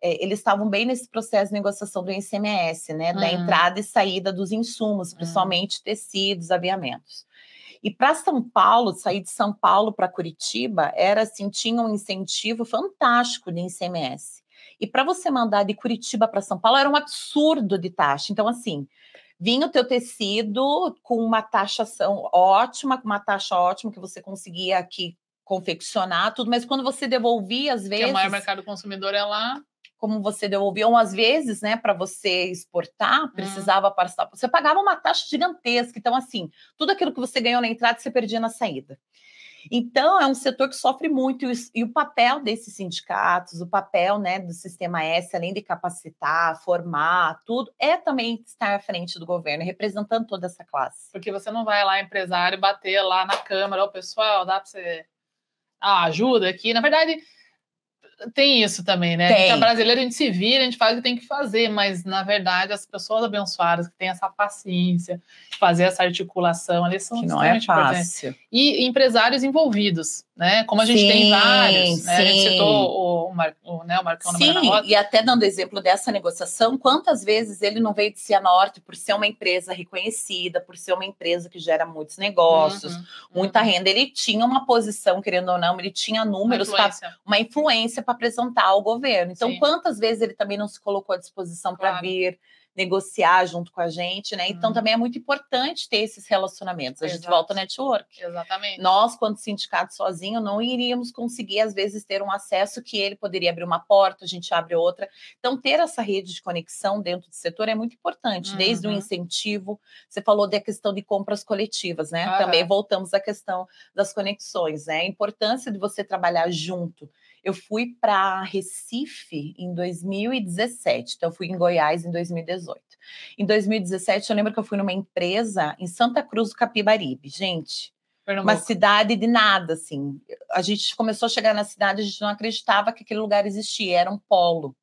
É, eles estavam bem nesse processo de negociação do ICMS, né? Da uhum. entrada e saída dos insumos, uhum. principalmente uhum. tecidos, aviamentos. E para São Paulo, sair de São Paulo para Curitiba, era assim, tinha um incentivo fantástico de ICMS. E para você mandar de Curitiba para São Paulo era um absurdo de taxa. Então, assim, vinha o teu tecido com uma taxação ótima, com uma taxa ótima que você conseguia aqui confeccionar tudo, mas quando você devolvia, às vezes. Que o maior mercado consumidor é lá como você devolvia, ou às vezes, né, para você exportar, hum. precisava hum. passar. Você pagava uma taxa gigantesca. Então, assim, tudo aquilo que você ganhou na entrada, você perdia na saída. Então, é um setor que sofre muito, e o papel desses sindicatos, o papel né, do sistema S, além de capacitar, formar, tudo, é também estar à frente do governo, representando toda essa classe. Porque você não vai lá, empresário, bater lá na Câmara, o pessoal, dá para você. Ah, ajuda aqui. Na verdade, tem isso também, né? Tem. A gente é brasileiro, a gente se vira, a gente faz o que tem que fazer, mas na verdade as pessoas abençoadas que têm essa paciência de fazer essa articulação, eles são que não é fácil. E empresários envolvidos, né? Como a gente sim, tem vários, né? A gente citou o, Mar, o, né, o Marcão Sim, e até dando exemplo dessa negociação, quantas vezes ele não veio de Cianorte por ser uma empresa reconhecida, por ser uma empresa que gera muitos negócios, uhum, muita uhum. renda. Ele tinha uma posição, querendo ou não, ele tinha números, uma influência, para apresentar ao governo. Então, Sim. quantas vezes ele também não se colocou à disposição para claro. vir negociar junto com a gente, né? Então, uhum. também é muito importante ter esses relacionamentos. A Exato. gente volta ao network. Exatamente. Nós, quando sindicato sozinho, não iríamos conseguir, às vezes, ter um acesso que ele poderia abrir uma porta, a gente abre outra. Então, ter essa rede de conexão dentro do setor é muito importante, uhum. desde o incentivo. Você falou da questão de compras coletivas, né? Uhum. Também voltamos à questão das conexões, né? A importância de você trabalhar junto. Eu fui para Recife em 2017, então eu fui em Goiás em 2018. Em 2017, eu lembro que eu fui numa empresa em Santa Cruz do Capibaribe. Gente, Pernambuco. uma cidade de nada, assim. A gente começou a chegar na cidade, a gente não acreditava que aquele lugar existia, era um polo.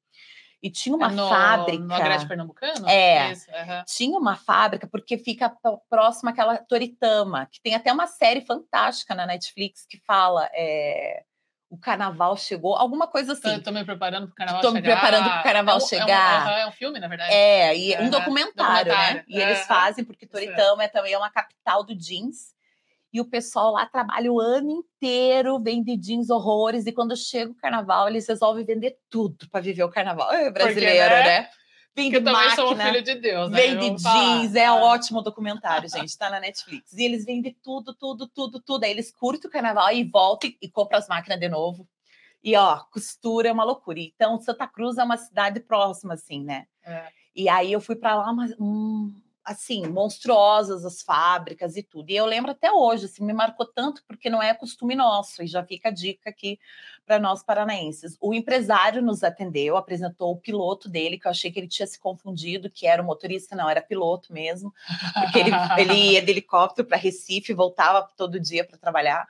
E tinha uma é no, fábrica. No Agreste Pernambucano? É. Isso, uhum. Tinha uma fábrica, porque fica próxima àquela Toritama, que tem até uma série fantástica na Netflix que fala. É, o carnaval chegou, alguma coisa assim. Estou me preparando para o carnaval Tô chegar. Estou me preparando para o carnaval é um, chegar. É um, é um, filme, na verdade. É, e um documentário, documentário, né? E eles fazem, porque Toritama é também é uma capital do jeans. E o pessoal lá trabalha o ano inteiro, vende jeans horrores, e quando chega o carnaval, eles resolvem vender tudo para viver o carnaval. É brasileiro, porque, né? né? Vende eu máquina, também sou um filho de Deus, né? Vende jeans, falar. é um ótimo documentário, gente, tá na Netflix. E eles vendem tudo, tudo, tudo, tudo. Aí eles curtem o carnaval e voltam e, e compram as máquinas de novo. E, ó, costura é uma loucura. Então, Santa Cruz é uma cidade próxima, assim, né? É. E aí eu fui para lá, mas, hum, assim, monstruosas as fábricas e tudo. E eu lembro até hoje, assim, me marcou tanto porque não é costume nosso, e já fica a dica aqui para nós paranaenses. O empresário nos atendeu, apresentou o piloto dele, que eu achei que ele tinha se confundido, que era o motorista, não, era piloto mesmo, porque ele, ele ia de helicóptero para Recife, voltava todo dia para trabalhar.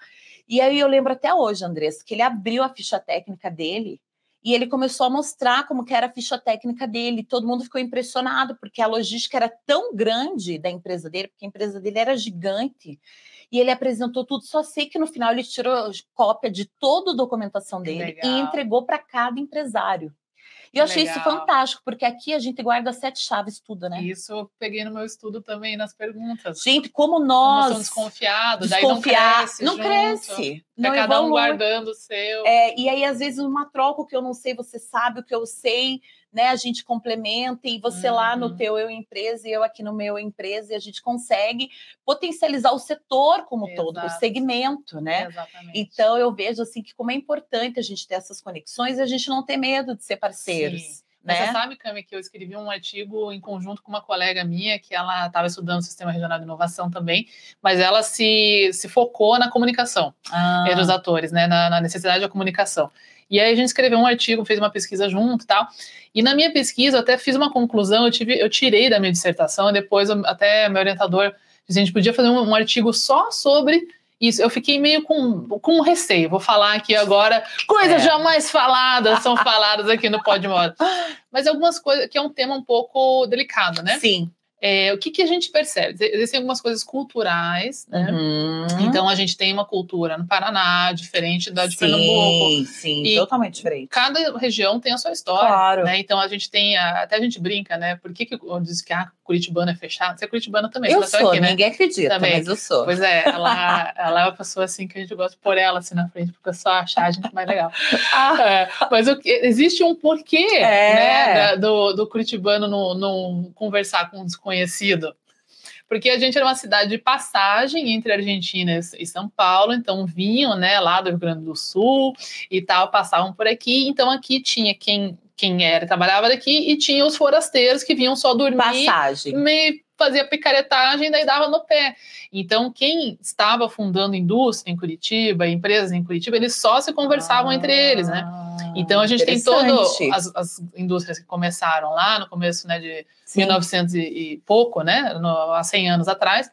E aí eu lembro até hoje, Andressa, que ele abriu a ficha técnica dele e ele começou a mostrar como que era a ficha técnica dele. Todo mundo ficou impressionado, porque a logística era tão grande da empresa dele, porque a empresa dele era gigante. E ele apresentou tudo, só sei que no final ele tirou cópia de toda a documentação dele e entregou para cada empresário. E eu achei Legal. isso fantástico, porque aqui a gente guarda sete chaves tudo, né? Isso eu peguei no meu estudo também nas perguntas. Gente, como nós. Como desconfiados, daí não cresce. Não junto. cresce. Não cada um guardando o seu. É, e aí, às vezes, uma troca, o que eu não sei, você sabe, o que eu sei, né? A gente complementa e você uhum. lá no uhum. teu eu empresa e eu aqui no meu empresa, e a gente consegue potencializar o setor como Exato. todo, o segmento, né? Exatamente. Então eu vejo assim que como é importante a gente ter essas conexões e a gente não ter medo de ser parceiros. Sim. né? Você sabe, Cami, que eu escrevi um artigo em conjunto com uma colega minha, que ela estava estudando o Sistema Regional de Inovação também, mas ela se, se focou na comunicação Ah, entre os atores, né, na, na necessidade da comunicação. E aí a gente escreveu um artigo, fez uma pesquisa junto e tal. E na minha pesquisa eu até fiz uma conclusão, eu, tive, eu tirei da minha dissertação, e depois eu- até meu orientador disse, a gente podia fazer um, um artigo só sobre isso. Eu fiquei meio com, com receio. Vou falar aqui agora coisas É. jamais faladas são faladas aqui no Pod Moda. Mas algumas coisas que é um tema um pouco delicado, né? Sim. É, o que, que a gente percebe? Existem algumas coisas culturais, né? Uhum. Então a gente tem uma cultura no Paraná diferente da de Pernambuco. Sim, sim, E- totalmente diferente. Cada região tem a sua história. Claro. né? Então a gente tem, a- até a gente brinca, né? Por que, que diz que ah, Curitibano é fechado? Você é Curitibana também, Eu sou, aqui, né? ninguém acredita, Também. mas eu sou. Pois é, ela, ela é uma pessoa assim que a gente gosta de pôr ela assim na frente, porque só achar a gente mais legal. É, mas o existe um porquê É. né, do, do Curitibano não, não conversar com um desconhecido. Porque a gente era uma cidade de passagem entre Argentina e São Paulo, então vinham né, lá do Rio Grande do Sul e tal, passavam por aqui. Então aqui tinha quem, quem era, trabalhava daqui, e tinha os forasteiros que vinham só dormir Passagem. meio fazia picaretagem, daí dava no pé. Então, quem estava fundando indústria em Curitiba, empresas em Curitiba, eles só se conversavam entre eles, né? Ah, Então, a gente tem todo interessante. as, as indústrias que começaram lá no começo né, de Sim. 1900 e, e pouco, né? No, há 100 anos atrás.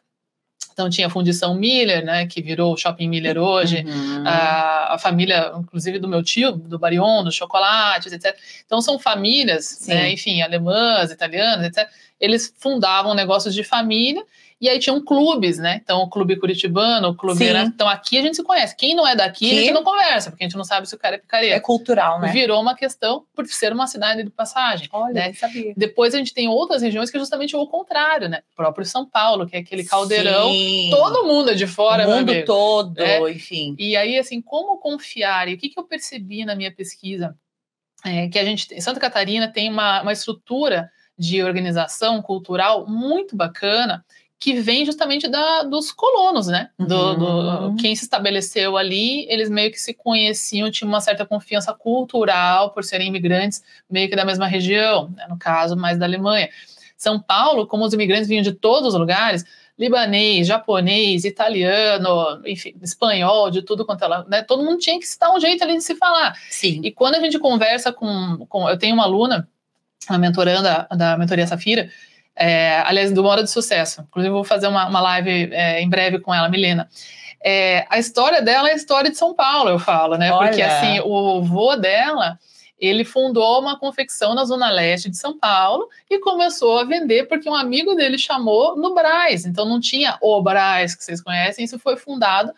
Então, tinha a Fundição Miller, né? Que virou o Shopping Miller hoje. Uhum. A, a família, inclusive do meu tio, do Barion, dos chocolates, etc. Então são famílias, né, enfim, alemãs, italianas, etc. Eles fundavam negócios de família e aí tinham clubes, né? Então o clube curitibano, o clube, né? então aqui a gente se conhece. Quem não é daqui, a Que- gente não conversa, porque a gente não sabe se o cara é É picareta. cultural, né? Virou uma questão por ser uma cidade de passagem. Olha, né? sabia. Depois a gente tem outras regiões que é justamente o contrário, né? O próprio São Paulo, que é aquele caldeirão. Sim. Todo mundo é de fora, o mundo todo, É. enfim. E aí, assim, como confiar? E o que, que eu percebi na minha pesquisa? É que a gente, Santa Catarina, tem uma, uma estrutura de organização cultural muito bacana que vem justamente da, dos colonos, né? Do, do- Uhum. quem se estabeleceu ali, eles meio que se conheciam, tinham uma certa confiança cultural por serem imigrantes meio que da mesma região, né? no caso, mais da Alemanha. São Paulo, como os imigrantes vinham de todos os lugares, libanês, japonês, italiano, enfim, espanhol, de tudo quanto ela, né? Todo mundo tinha que se dar um jeito ali de se falar. Sim. E quando a gente conversa com, com eu tenho uma aluna, uma mentoranda da mentoria Safira, é, aliás, do Mora de Sucesso. Inclusive, vou fazer uma, uma live é, em breve com ela, Milena. É, a história dela é a história de São Paulo, eu falo, né? Porque Olha. assim, o avô dela ele fundou uma confecção na Zona Leste de São Paulo e começou a vender porque um amigo dele chamou no Brás. Então não tinha o Brás que vocês conhecem, isso foi fundado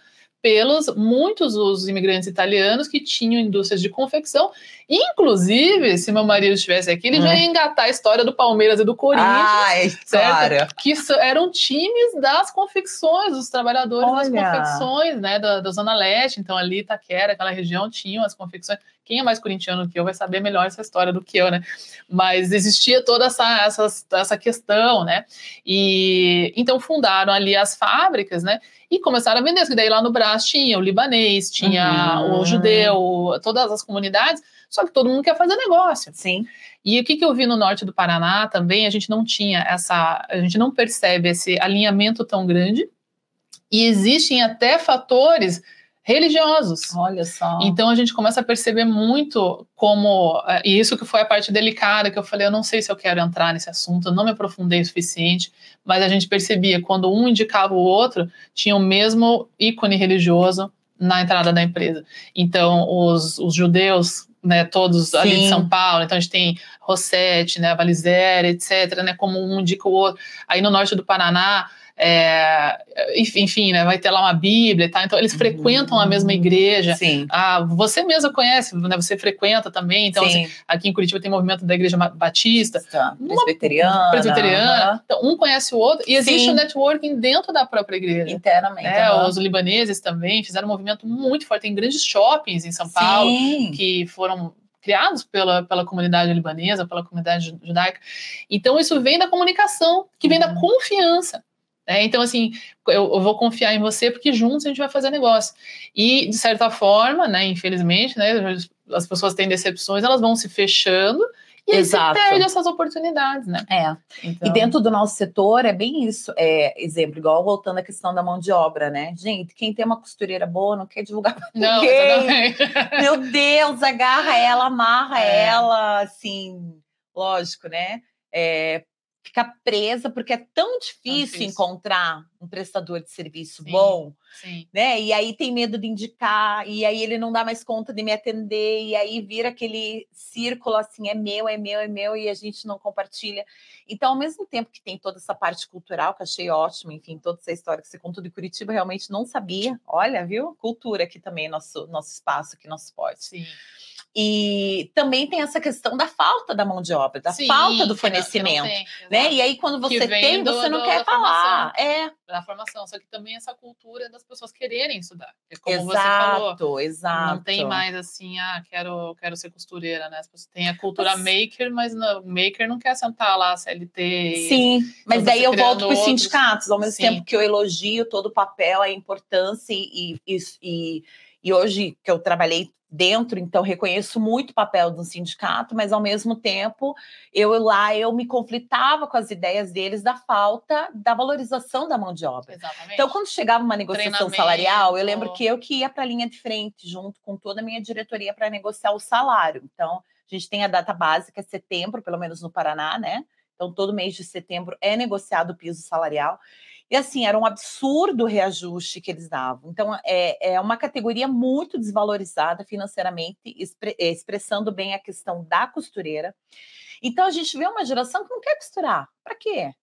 pelos muitos os imigrantes italianos que tinham indústrias de confecção. Inclusive, se meu marido estivesse aqui, ele já Hum. ia engatar a história do Palmeiras e do Corinthians. Certo? claro. que eram times das confecções, dos trabalhadores das Olha. confecções, né, da, da Zona Leste, então ali Itaquera, aquela região, tinham as confecções, quem é mais corintiano que eu vai saber melhor essa história do que eu, né, mas existia toda essa, essa, essa questão, né, e então fundaram ali as fábricas, né, e começaram a vender, porque daí lá no Brás tinha o libanês, tinha Uhum. o judeu, todas as comunidades, só que todo mundo quer fazer negócio. Sim. E o que, que eu vi no norte do Paraná também, a gente não tinha essa, a gente não percebe esse alinhamento tão grande, e existem até fatores religiosos. Olha só. Então a gente começa a perceber muito como, eh, e isso que foi a parte delicada, que eu falei, eu não sei se eu quero entrar nesse assunto, eu não me aprofundei o suficiente, mas a gente percebia quando um indicava o outro, tinha o mesmo ícone religioso na entrada da empresa. Então os, os judeus, né, todos ali de Sim. São Paulo, então a gente tem Rossetti, né, Valizera, etc, né, como um indica o outro. Aí no norte do Paraná, é, enfim, né, vai ter lá uma Bíblia e tal, então eles Uhum. frequentam a mesma igreja. Sim. Ah, você mesma conhece, né? Você frequenta também. Então, assim, Sim. aqui em Curitiba tem movimento da Igreja Batista, Tá. Presbiteriana. presbiteriana. aham. Então, um conhece o outro e existe o networking dentro da própria igreja. Internamente. É, aham. os libaneses também fizeram um movimento muito forte. Tem grandes shoppings em São Paulo Sim. que foram criados pela, pela comunidade libanesa, pela comunidade ju- judaica. Então, isso vem da comunicação, que vem da Uhum. confiança. Né? Então, assim, eu, eu vou confiar em você porque juntos a gente vai fazer negócio. E, de certa forma, né, infelizmente, né, as pessoas têm decepções, elas vão se fechando E aí Exato. você perde essas oportunidades, né? É. Então... E dentro do nosso setor é bem isso. É, exemplo, igual voltando à questão da mão de obra, né? Gente, quem tem uma costureira boa não quer divulgar pra não, ninguém. Meu Deus, agarra ela, amarra é. ela, assim, lógico, né? É, ficar presa, porque é tão difícil, difícil. encontrar um prestador de serviço sim, bom, sim. né? E aí tem medo de indicar, e aí ele não dá mais conta de me atender, e aí vira aquele círculo assim, é meu, é meu, é meu, e a gente não compartilha. Então, ao mesmo tempo que tem toda essa parte cultural, que achei ótimo, enfim, toda essa história que você contou de Curitiba, realmente não sabia. Olha, viu? Cultura aqui também, nosso, nosso espaço aqui, nosso esporte. Sim. E também tem essa questão da falta da mão de obra, da Sim, falta do fornecimento, tem, né? E aí quando você tem, do, você não do, quer falar, é da formação, só que também essa cultura das pessoas quererem estudar, é como exato, você falou, exato. Não tem mais assim, ah, quero quero ser costureira, né? Têm a cultura mas... maker, mas não, maker não quer sentar lá CLT. Sim, mas então daí eu volto para os sindicatos, ao mesmo Sim. tempo que eu elogio todo o papel, a importância e, e, e e hoje que eu trabalhei dentro, então reconheço muito o papel do sindicato, mas ao mesmo tempo eu lá eu me conflitava com as ideias deles da falta da valorização da mão de obra. Exatamente. Então quando chegava uma negociação salarial, eu lembro que eu que ia para a linha de frente junto com toda a minha diretoria para negociar o salário. Então a gente tem a data básica é setembro, pelo menos no Paraná, né? Então todo mês de setembro é negociado o piso salarial. E assim, era um absurdo o reajuste que eles davam. Então, é, é uma categoria muito desvalorizada financeiramente, expre, é, expressando bem a questão da costureira. Então, a gente vê uma geração que não quer costurar. Para quê?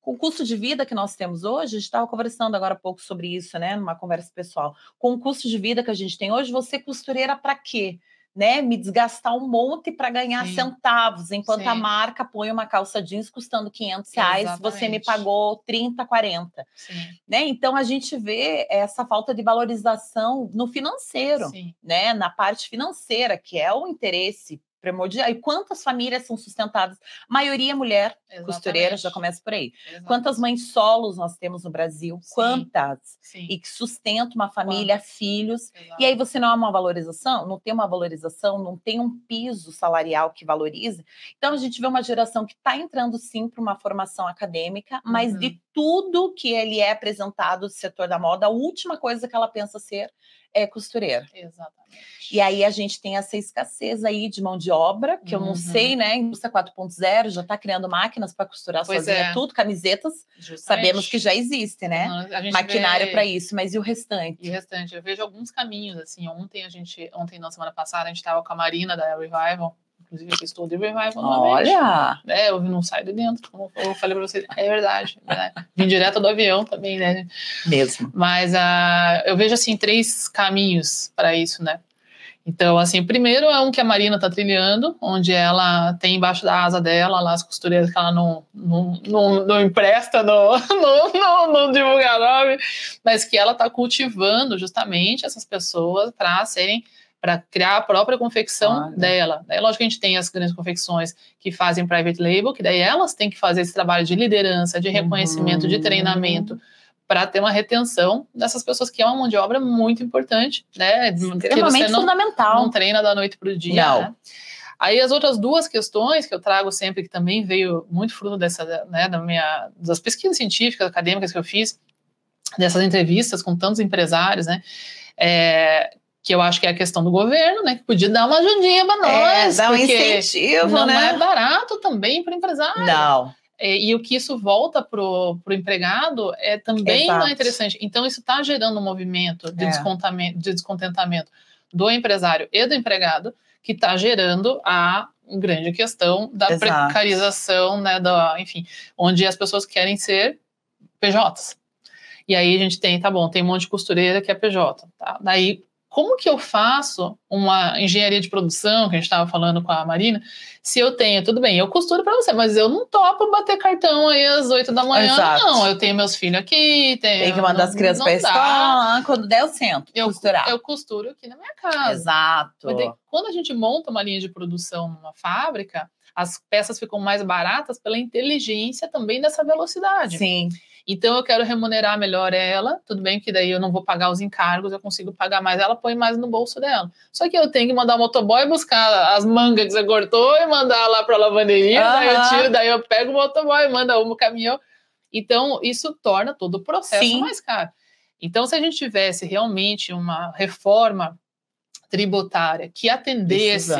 Com o custo de vida que nós temos hoje, a gente estava conversando agora há pouco sobre isso, né? Numa conversa pessoal. Com o custo de vida que a gente tem hoje, você costureira para quê? Né, me desgastar um monte para ganhar Sim. centavos, enquanto Sim. a marca põe uma calça jeans custando 500 reais, Exatamente. você me pagou 30, 40. Sim. Né? Então a gente vê essa falta de valorização no financeiro, né, na parte financeira, que é o interesse primordial. E quantas famílias são sustentadas? Maioria mulher, Exatamente. costureira, já começa por aí. Exatamente. Quantas mães solos nós temos no Brasil? Sim. Quantas? Sim. E que sustentam uma família, Quantas? filhos. Exato. E aí você não há uma valorização, não tem uma valorização, não tem um piso salarial que valorize. Então a gente vê uma geração que está entrando sim para uma formação acadêmica, mas uhum. de tudo que ele é apresentado do setor da moda, a última coisa que ela pensa ser é costureira. Exatamente. E aí a gente tem essa escassez aí de mão de obra, que uhum. eu não sei, uhum. né? Indústria 4.0 já está criando máquinas para costurar pois sozinha é. tudo, camisetas. Justamente. Sabemos que já existe, né? Maquinário vê... para isso, mas e o restante? E o restante, eu vejo alguns caminhos, assim. Ontem a gente, ontem na semana passada, a gente estava com a Marina da Revival Inclusive, aqui estou de revival Olha! É, eu não saio de dentro, como eu falei para vocês. É verdade. Né? Vim direto do avião também, né? Mesmo. Mas uh, eu vejo, assim, três caminhos para isso, né? Então, assim, primeiro é um que a Marina está trilhando, onde ela tem embaixo da asa dela lá as costureiras que ela não, não, não, não empresta no, no, no, no divulgar nome, mas que ela está cultivando justamente essas pessoas para serem para criar a própria confecção dela. Daí, lógico que a gente tem as grandes confecções que fazem private label, que daí elas têm que fazer esse trabalho de liderança, de reconhecimento, uhum. de treinamento, para ter uma retenção dessas pessoas que é uma mão de obra muito importante, né? Extremamente não, fundamental. Não treina da noite para o dia. Não. Né? Aí as outras duas questões que eu trago sempre, que também veio muito fruto dessa, né, da minha, das pesquisas científicas, acadêmicas que eu fiz, dessas entrevistas com tantos empresários, né? É, que eu acho que é a questão do governo, né? Que podia dar uma ajudinha para é, nós. É, dar um incentivo, não né? Não é barato também para o empresário. Não. É, e o que isso volta para o empregado é também não é interessante. Então, isso está gerando um movimento de, é. de descontentamento do empresário e do empregado, que está gerando a grande questão da Exato. precarização, né? Da, enfim, onde as pessoas querem ser PJs. E aí a gente tem, tá bom, tem um monte de costureira que é PJ. Tá? Daí como que eu faço uma engenharia de produção, que a gente estava falando com a Marina, se eu tenho, tudo bem, eu costuro para você, mas eu não topo bater cartão aí às oito da manhã, Exato. não. Eu tenho meus filhos aqui, tenho, tem que mandar não, as crianças para escola, quando der eu sento, eu, costurar. Eu costuro aqui na minha casa. Exato. quando a gente monta uma linha de produção numa fábrica, as peças ficam mais baratas pela inteligência também dessa velocidade. Sim. Então eu quero remunerar melhor ela, tudo bem que daí eu não vou pagar os encargos, eu consigo pagar mais, ela põe mais no bolso dela. Só que eu tenho que mandar o motoboy buscar as mangas que você cortou e mandar lá para a lavanderia, uhum. daí eu tiro, daí eu pego o motoboy, manda um caminhão. Então isso torna todo o processo Sim. mais caro. Então se a gente tivesse realmente uma reforma tributária que atendesse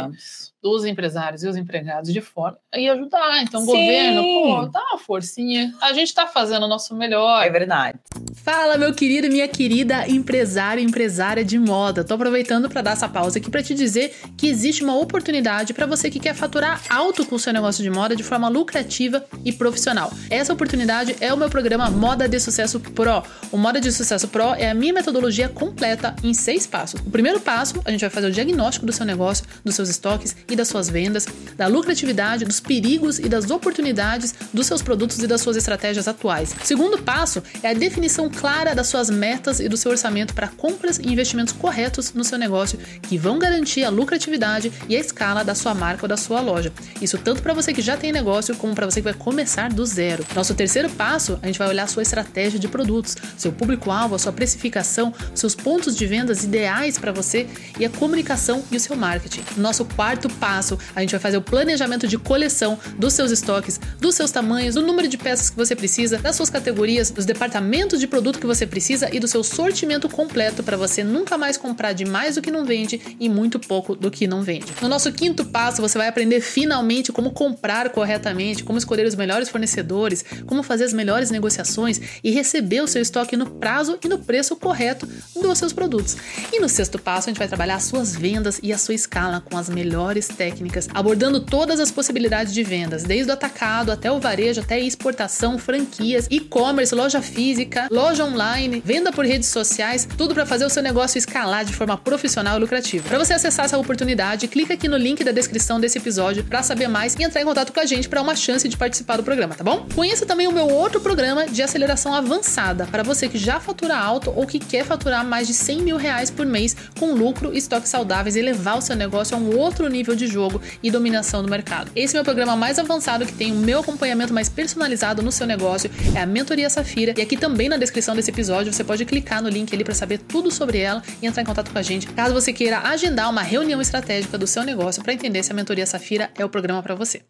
dos empresários e os empregados de fora e ajudar. Então, o governo, pô, dá uma forcinha. A gente está fazendo o nosso melhor. É verdade. Fala, meu querido e minha querida empresário e empresária de moda. Tô aproveitando para dar essa pausa aqui para te dizer que existe uma oportunidade para você que quer faturar alto com o seu negócio de moda de forma lucrativa e profissional. Essa oportunidade é o meu programa Moda de Sucesso Pro. O Moda de Sucesso Pro é a minha metodologia completa em seis passos. O primeiro passo, a gente vai fazer o diagnóstico do seu negócio, dos seus estoques e das suas vendas, da lucratividade, dos perigos e das oportunidades dos seus produtos e das suas estratégias atuais. O segundo passo é a definição clara das suas metas e do seu orçamento para compras e investimentos corretos no seu negócio que vão garantir a lucratividade e a escala da sua marca ou da sua loja. Isso tanto para você que já tem negócio como para você que vai começar do zero. Nosso terceiro passo, a gente vai olhar a sua estratégia de produtos, seu público-alvo, a sua precificação, seus pontos de vendas ideais para você e a comunicação e o seu marketing. Nosso quarto passo, a gente vai fazer o planejamento de coleção dos seus estoques, dos seus tamanhos, do número de peças que você precisa, das suas categorias, dos departamentos de produto que você precisa e do seu sortimento completo para você nunca mais comprar de mais do que não vende e muito pouco do que não vende. No nosso quinto passo, você vai aprender finalmente como comprar corretamente, como escolher os melhores fornecedores, como fazer as melhores negociações e receber o seu estoque no prazo e no preço correto dos seus produtos. E no sexto passo, a gente vai trabalhar as suas vendas e a sua escala com as melhores técnicas, abordando todas as possibilidades de vendas, desde o atacado até o varejo, até exportação, franquias, e-commerce, loja física, loja online, venda por redes sociais, tudo para fazer o seu negócio escalar de forma profissional e lucrativa. Para você acessar essa oportunidade, clica aqui no link da descrição desse episódio para saber mais e entrar em contato com a gente para uma chance de participar do programa, tá bom? Conheça também o meu outro programa de aceleração avançada para você que já fatura alto ou que quer faturar mais de 100 mil reais por mês com lucro estoques saudáveis e levar o seu negócio a um outro nível de jogo e dominação do mercado. Esse é o meu programa mais avançado que tem o meu acompanhamento mais personalizado no seu negócio, é a Mentoria Safira. E aqui também na descrição desse episódio você pode clicar no link ali para saber tudo sobre ela e entrar em contato com a gente, caso você queira agendar uma reunião estratégica do seu negócio para entender se a Mentoria Safira é o programa para você.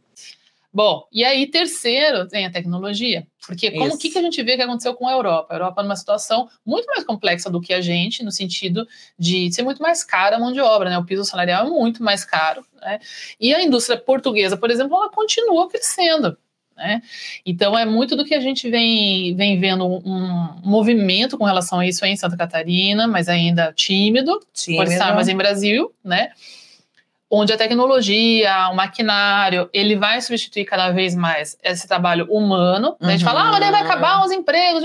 Bom, e aí, terceiro, tem a tecnologia. Porque como o que, que a gente vê que aconteceu com a Europa? A Europa numa situação muito mais complexa do que a gente, no sentido de ser muito mais cara a mão de obra, né? O piso salarial é muito mais caro, né? E a indústria portuguesa, por exemplo, ela continua crescendo. Né? Então é muito do que a gente vem, vem vendo um movimento com relação a isso em Santa Catarina, mas ainda tímido, tímido. por estar mais em Brasil, né? Onde a tecnologia, o maquinário, ele vai substituir cada vez mais esse trabalho humano. Uhum. A gente fala, ah, mas vai acabar os empregos.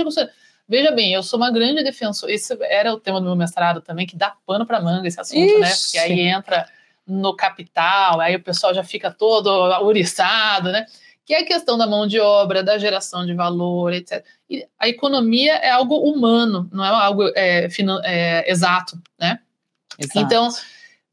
Veja bem, eu sou uma grande defensora. Esse era o tema do meu mestrado também, que dá pano para manga esse assunto, Ixi. né? Porque aí entra no capital, aí o pessoal já fica todo ouriçado, né? Que é a questão da mão de obra, da geração de valor, etc. E a economia é algo humano, não é algo é, é, exato, né? Exato. Então,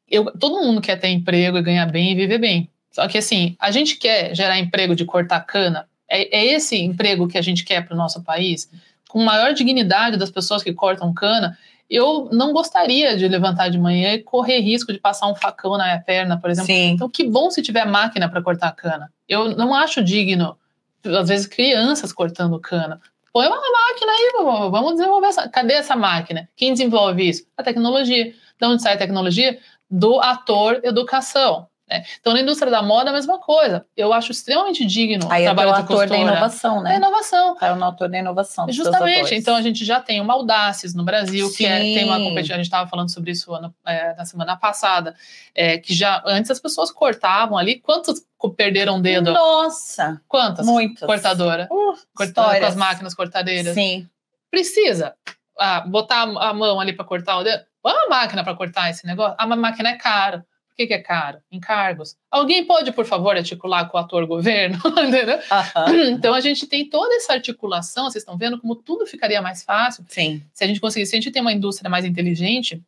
eu, todo mundo quer ter emprego e ganhar bem e viver bem. Só que assim, a gente quer gerar emprego de cortar cana. É, é esse emprego que a gente quer para o nosso país, com maior dignidade das pessoas que cortam cana. Eu não gostaria de levantar de manhã e correr risco de passar um facão na minha perna, por exemplo. Sim. Então, que bom se tiver máquina para cortar cana. Eu não acho digno, às vezes, crianças cortando cana. Põe uma máquina aí, vamos desenvolver essa. Cadê essa máquina? Quem desenvolve isso? A tecnologia. De onde sai a tecnologia? Do ator educação. Né? Então, na indústria da moda, a mesma coisa. Eu acho extremamente digno Aí o trabalho é o ator da inovação, né? Da inovação. É o ator da inovação. Justamente. Então, a gente já tem uma Audaces no Brasil, Sim. que é, tem uma competição. A gente estava falando sobre isso ano, é, na semana passada, é, que já antes as pessoas cortavam ali. Quantos perderam o dedo? Nossa! Quantas? Muitas. Cortadora. Uh, Cortando com as máquinas cortadeiras. Sim. Precisa ah, botar a mão ali para cortar o dedo? Põe uma máquina para cortar esse negócio. Ah, uma máquina é caro. Por que, que, é caro? Encargos. Alguém pode, por favor, articular com o ator governo? Entendeu? Então a gente tem toda essa articulação, vocês estão vendo como tudo ficaria mais fácil. Sim. Se a gente conseguisse, se a gente tem uma indústria mais inteligente,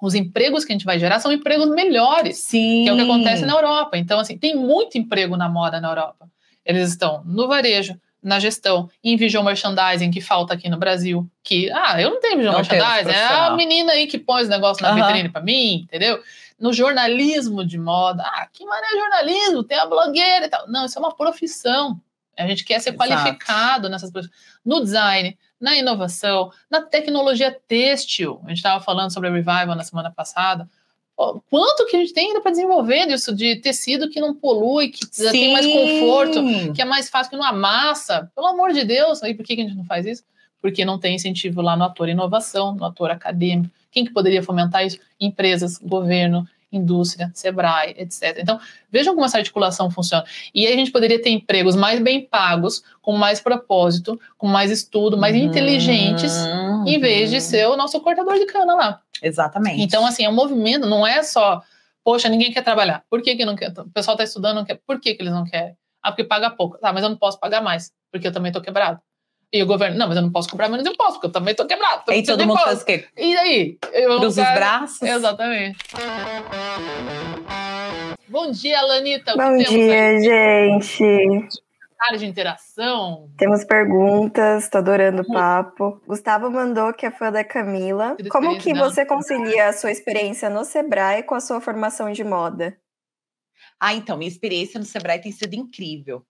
os empregos que a gente vai gerar são empregos melhores, Sim. que é o que acontece na Europa. Então, assim, tem muito emprego na moda na Europa. Eles estão no varejo, na gestão, em visual merchandising, que falta aqui no Brasil. Que, ah, eu não tenho visual Não merchandising, é a menina aí que põe os negócios na Aham. vitrine para mim, entendeu? No jornalismo de moda, ah, que maneiro jornalismo, tem a blogueira e tal. Não, isso é uma profissão. A gente quer ser Exato. qualificado nessas profissões. No design, na inovação, na tecnologia têxtil. A gente estava falando sobre a Revival na semana passada. Quanto que a gente tem ainda para desenvolver disso de tecido que não polui, que tem mais conforto, que é mais fácil, que não amassa. Pelo amor de Deus, aí por que que a gente não faz isso? Porque não tem incentivo lá no ator inovação, no ator acadêmico. Quem que poderia fomentar isso? Empresas, governo, indústria, Sebrae, etc. Então, vejam como essa articulação funciona. E aí a gente poderia ter empregos mais bem pagos, com mais propósito, com mais estudo, mais Uhum. inteligentes, em vez de ser o nosso cortador de cana lá. Exatamente. Então, assim, é um movimento, não é só, poxa, ninguém quer trabalhar. Por que, que não quer? O pessoal está estudando, não quer. Por que, que eles não querem? Ah, porque paga pouco. Tá, mas eu não posso pagar mais, porque eu também estou quebrado. E o governo, não, mas eu não posso cobrar menos imposto, porque eu também estou quebrado. precisando todo de mundo faz o quê? E aí? Eu, Cruza os braços? Exatamente. Bom dia, Lanita. Bom dia, gente. Área de interação. Temos perguntas, tô adorando o papo. Gustavo mandou que é fã da Camila. Como que você concilia a sua experiência no Sebrae com a sua formação de moda? Ah, então, minha experiência no Sebrae tem sido incrível.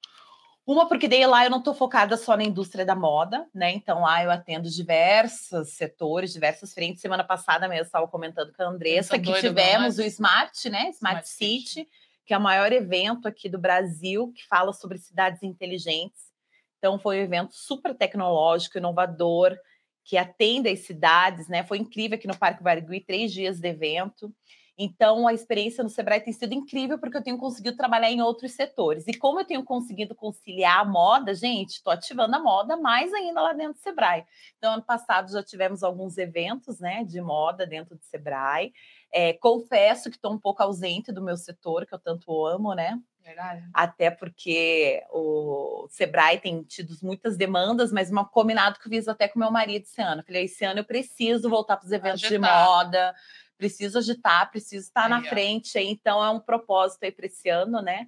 Uma, porque daí lá eu não estou focada só na indústria da moda, né? Então lá eu atendo diversos setores, diversas frentes. Semana passada mesmo estava comentando com a Andressa que tivemos o Smart, né? Smart, Smart City, City. Que é o maior evento aqui do Brasil que fala sobre cidades inteligentes. Então foi um evento super tecnológico, inovador, que atende as cidades, né? Foi incrível aqui no Parque Barigui, três dias de evento. Então, a experiência no Sebrae tem sido incrível porque eu tenho conseguido trabalhar em outros setores. E como eu tenho conseguido conciliar a moda, gente, estou ativando a moda mais ainda lá dentro do Sebrae. Então, ano passado já tivemos alguns eventos né, de moda dentro do Sebrae. É, confesso que estou um pouco ausente do meu setor, que eu tanto amo, né? Verdade. Até porque o Sebrae tem tido muitas demandas, mas um combinado que eu fiz até com meu marido esse ano. Falei, esse ano eu preciso voltar para os eventos de Agitar. moda, preciso agitar, preciso estar na Aí, ó. frente. Então é um propósito aí para esse ano, né?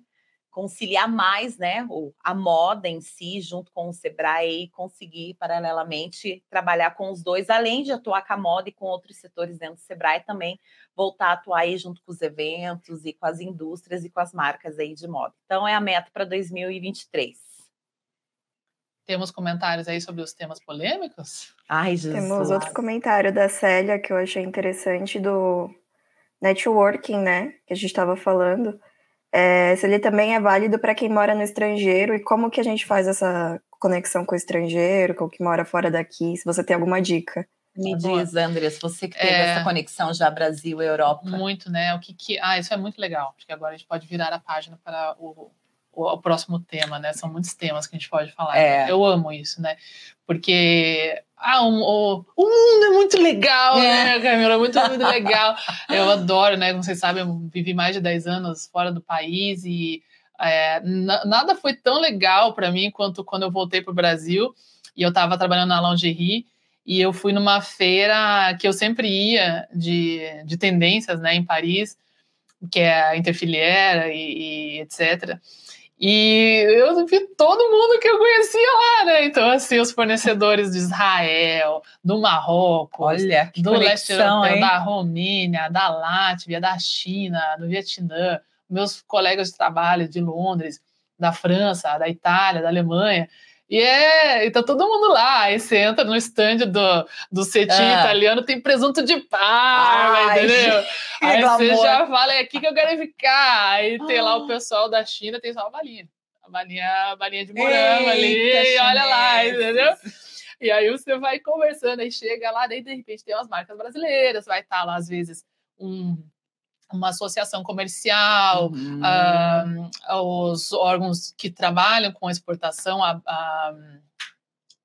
Conciliar mais, né? O, a moda em si, junto com o Sebrae, e conseguir paralelamente trabalhar com os dois, além de atuar com a moda e com outros setores dentro do Sebrae, também voltar a atuar aí junto com os eventos e com as indústrias e com as marcas aí de moda. Então é a meta para 2023. Temos comentários aí sobre os temas polêmicos? Ai, Jesus. Temos outro comentário da Célia que eu achei interessante do networking, né? Que a gente estava falando. É, se ele também é válido para quem mora no estrangeiro e como que a gente faz essa conexão com o estrangeiro, com o que mora fora daqui, se você tem alguma dica. Me diz, Andressa, você que teve É. essa conexão já Brasil e Europa. Muito, né? O que que. Ah, isso é muito legal. Acho que agora a gente pode virar a página para o, o, próximo tema, né? São muitos temas que a gente pode falar. É. Eu amo isso, né? Porque ah, um, o, o mundo é muito legal, É. né, Camila? Muito, muito legal. Eu adoro, né? Como vocês sabem, eu vivi mais de 10 anos fora do país e é, na- nada foi tão legal para mim quanto quando eu voltei para o Brasil e eu estava trabalhando na lingerie e eu fui numa feira que eu sempre ia de, de tendências, né, em Paris, que é a Interfiliera e, e etc. E eu vi todo mundo que eu conhecia lá, né? Então, assim, os fornecedores de Israel, do Marrocos, Olha, do leste conexão, europeu, hein? da Romênia, da Látvia, da China, do Vietnã, meus colegas de trabalho de Londres, da França, da Itália, da Alemanha. E é, e tá todo mundo lá. Aí você entra no stand do, do cetim Ah. italiano, tem presunto de parma, entendeu? Aí você glamour. já fala, é aqui que eu quero ficar. Aí tem lá Ah. o pessoal da China, tem só a balinha. A balinha, a balinha de morango ali, e olha lá, entendeu? E aí você vai conversando, aí chega lá, daí de repente tem umas marcas brasileiras, vai estar lá, às vezes, um- uma associação comercial, Uhum. ah, os órgãos que trabalham com exportação, a, a-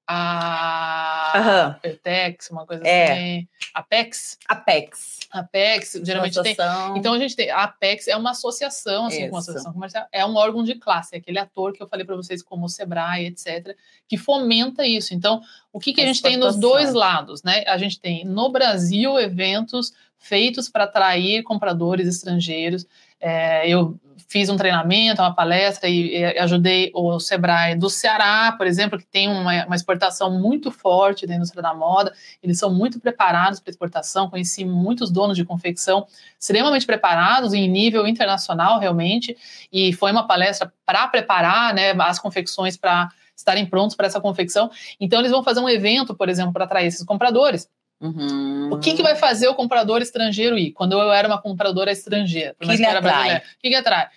a Aham. Pertex, uma coisa É. assim, Apex, Apex. Apex, geralmente tem. Associação. Então a gente tem a Apex é uma associação, assim, como Isso. associação comercial, é um órgão de classe, é aquele ator que eu falei para vocês como o Sebrae, etc, que fomenta isso. Então, o que, que a A gente tem nos dois lados, né? A gente tem no Brasil eventos feitos para atrair compradores estrangeiros. É, eu fiz um treinamento, uma palestra e, e ajudei o Sebrae do Ceará, por exemplo, que tem uma, uma exportação muito forte da indústria da moda. Eles são muito preparados para exportação. Conheci muitos donos de confecção extremamente preparados em nível internacional, realmente. E foi uma palestra para preparar né, as confecções para estarem prontos para essa confecção. Então, eles vão fazer um evento, por exemplo, para atrair esses compradores. Uhum. O que, que vai fazer o comprador estrangeiro ir? Quando eu era uma compradora estrangeira, Que que eu atrai? o que, que atrai?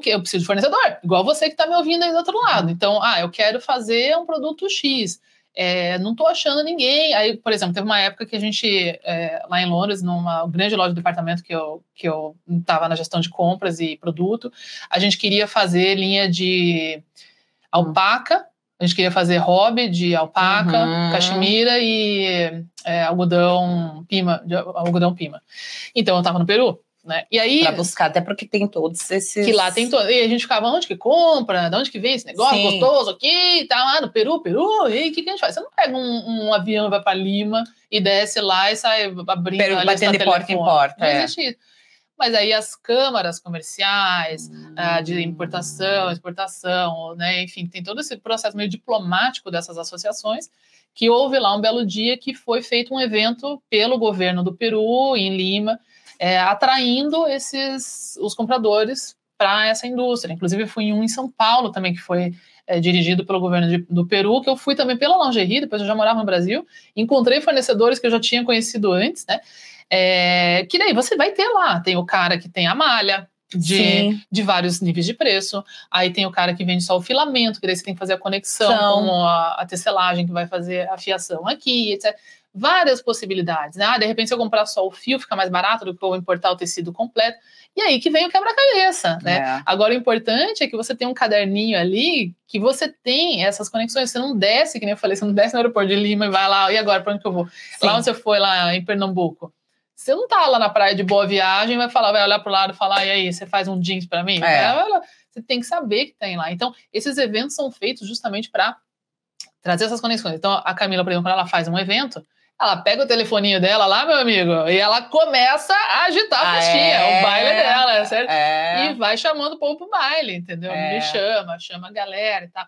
Que? Eu preciso de fornecedor, igual você que está me ouvindo aí do outro lado. Então, ah, eu quero fazer um produto X. É, não estou achando ninguém. Aí, por exemplo, teve uma época que a gente, é, lá em Londres, numa grande loja de departamento que eu que eu estava na gestão de compras e produto, a gente queria fazer linha de alpaca, a gente queria fazer hobby de alpaca, Uhum. cachemira e é, algodão pima, de algodão pima. Então eu estava no Peru, né? E aí Para buscar, até porque tem todos esses. que lá tem todo. E a gente ficava, onde que compra? De onde que vem esse negócio Sim. gostoso aqui? Tá lá no Peru, Peru. E o que, que a gente faz? Você não pega um, um avião, vai para Lima e desce lá e sai abrindo Peru, batendo de porta em porta, Não é. existe isso. Mas aí as câmaras comerciais, ah, de importação, exportação, né? Enfim, tem todo esse processo meio diplomático dessas associações, que houve lá um belo dia que foi feito um evento pelo governo do Peru, em Lima, é, atraindo esses os compradores para essa indústria. Inclusive, fui em um em São Paulo também, que foi é, dirigido pelo governo de- do Peru, que eu fui também pela lingerie, depois eu já morava no Brasil, encontrei fornecedores que eu já tinha conhecido antes, né? É, que daí você vai ter lá, tem o cara que tem a malha, de, Sim. de vários níveis de preço. Aí tem o cara que vende só o filamento, que daí você tem que fazer a conexão São. com a, a tecelagem, que vai fazer a fiação aqui, etc. Várias possibilidades. Né? Ah, de repente, se eu comprar só o fio, fica mais barato do que eu importar o tecido completo. E aí que vem o quebra-cabeça, né? É. Agora, o importante é que você tem um caderninho ali que você tem essas conexões. Você não desce, que nem eu falei, você não desce no aeroporto de Lima e vai lá, e agora, para onde que eu vou? Sim. Lá onde você foi, lá em Pernambuco. Você não tá lá na praia de boa viagem, vai falar, vai olhar pro lado e falar, e aí, você faz um jeans para mim? É. Você tem que saber que tem lá. Então, esses eventos são feitos justamente para trazer essas conexões. Então, a Camila, por exemplo, quando ela faz um evento, ela pega o telefoninho dela lá, meu amigo, e ela começa a agitar a Ah, festinha, é? o baile dela, certo? É. E vai chamando o povo pro baile, entendeu? É. Me chama, chama a galera e tal.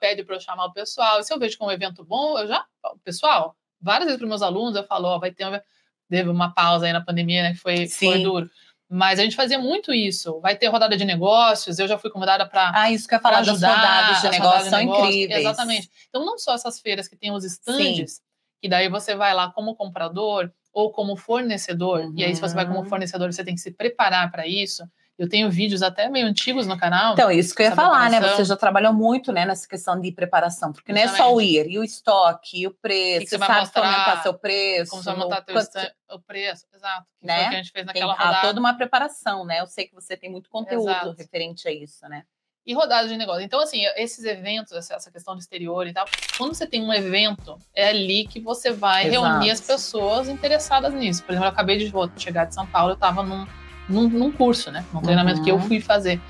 Pede para eu chamar o pessoal. E se eu vejo que é um evento bom, eu já. Pessoal, várias vezes para meus alunos eu falo: ó, vai ter uma, teve uma pausa aí na pandemia, né? Que foi, foi duro. Mas a gente fazia muito isso. Vai ter rodada de negócios, eu já fui convidada para Ah, isso que eu ia falar das ajudar, rodadas de as negócio rodadas são negócio. incríveis. Exatamente. Então, não só essas feiras que tem os estandes, que daí você vai lá como comprador ou como fornecedor, e aí se você vai como Uhum. fornecedor, você tem que se preparar para isso. Eu tenho vídeos até meio antigos no canal. Então, isso que eu ia falar, né? Você já trabalhou muito né, nessa questão de preparação, porque não é só o ir, e o estoque, e o preço, que você você vai sabe mostrar, aumentar seu preço. como você vai montar quanto- stand, o preço, exato. Que Né? o que a gente fez Tem naquela ah, rodada. toda uma preparação, né? Eu sei que você tem muito conteúdo Exato. referente a isso, né? E rodada de negócio. Então, assim, esses eventos, essa questão do exterior e tal, quando você tem um evento, é ali que você vai Exato. reunir as pessoas interessadas nisso. Por exemplo, eu acabei de chegar de São Paulo, eu estava num, num, num curso, né? Num treinamento Uhum. que eu fui fazer.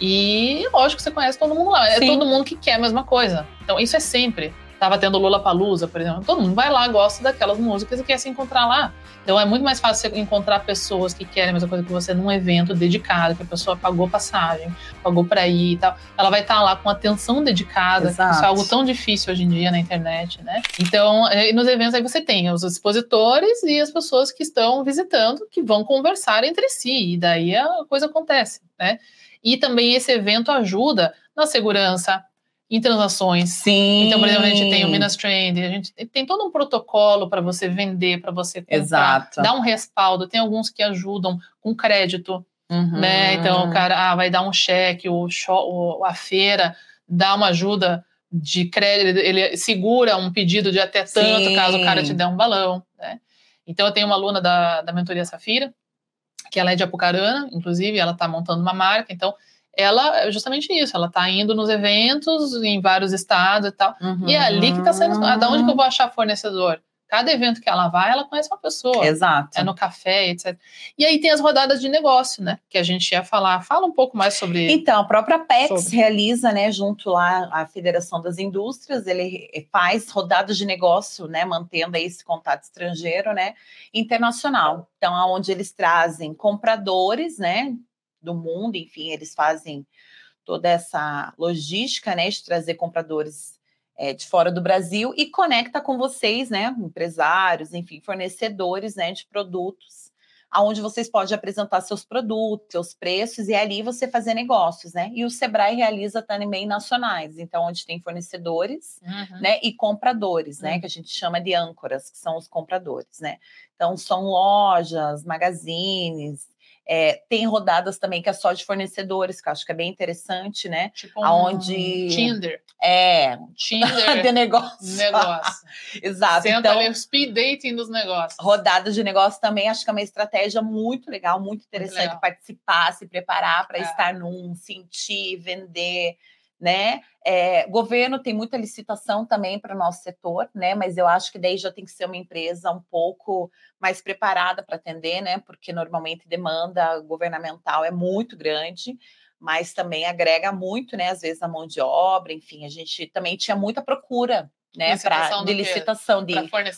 E lógico que você conhece todo mundo lá. É Sim. todo mundo que quer a mesma coisa. Então, isso é sempre. Tava tendo Lula Palusa, por exemplo. Todo mundo vai lá, gosta daquelas músicas e quer se encontrar lá. Então é muito mais fácil você encontrar pessoas que querem a mesma coisa que você num evento dedicado, que a pessoa pagou passagem, pagou para ir e tal. Ela vai estar lá com atenção dedicada. Exato. Isso é algo tão difícil hoje em dia na internet, né? Então, eh, nos eventos aí você tem os expositores e as pessoas que estão visitando, que vão conversar entre si, e daí a coisa acontece, né? E também esse evento ajuda na segurança, em transações. Sim. Então, por exemplo, a gente tem o Minas Trend, a gente tem todo um protocolo para você vender, para você comprar, Exato. dar um respaldo. Tem alguns que ajudam com crédito, Uhum. né? Então, o cara ah, vai dar um cheque, o, show, a feira dá uma ajuda de crédito, ele segura um pedido de até tanto, Sim. caso o cara te dê um balão, né? Então, eu tenho uma aluna da, da mentoria Safira, que ela é de Apucarana, inclusive, ela está montando uma marca, então ela é justamente isso, ela está indo nos eventos em vários estados e tal. Uhum. E é ali que está saindo. Ah, da onde que eu vou achar fornecedor? Cada evento que ela vai, ela conhece uma pessoa. Exato. É no café, etc. E aí tem as rodadas de negócio, né? Que a gente ia falar. Fala um pouco mais sobre. Então, a própria PEX sobre. realiza, né, junto lá à Federação das Indústrias, ele faz rodadas de negócio, né, mantendo esse contato estrangeiro, né, internacional. Então, aonde eles trazem compradores, né, do mundo, enfim, eles fazem toda essa logística, né, de trazer compradores é, de fora do Brasil e conecta com vocês, né, empresários, enfim, fornecedores, né, de produtos, aonde vocês podem apresentar seus produtos, seus preços e ali você fazer negócios, né? E o Sebrae realiza também nacionais, então onde tem fornecedores, uhum. né, e compradores, né, uhum. que a gente chama de âncoras, que são os compradores, né? Então são lojas, magazines, é, tem rodadas também que é só de fornecedores, que eu acho que é bem interessante, né? Tipo Aonde... Tinder. É. Tinder. de negócio. Negócio. Exato. Senta então, ali speed dating dos negócios. Rodadas de negócio também, acho que é uma estratégia muito legal, muito interessante muito legal. participar, se preparar para é. estar num, sentir, vender né? É, governo tem muita licitação também para o nosso setor, né? Mas eu acho que daí já tem que ser uma empresa um pouco mais preparada para atender, né? Porque normalmente demanda governamental é muito grande, mas também agrega muito, né? Às vezes a mão de obra, enfim, a gente também tinha muita procura. Né, pra, de licitação de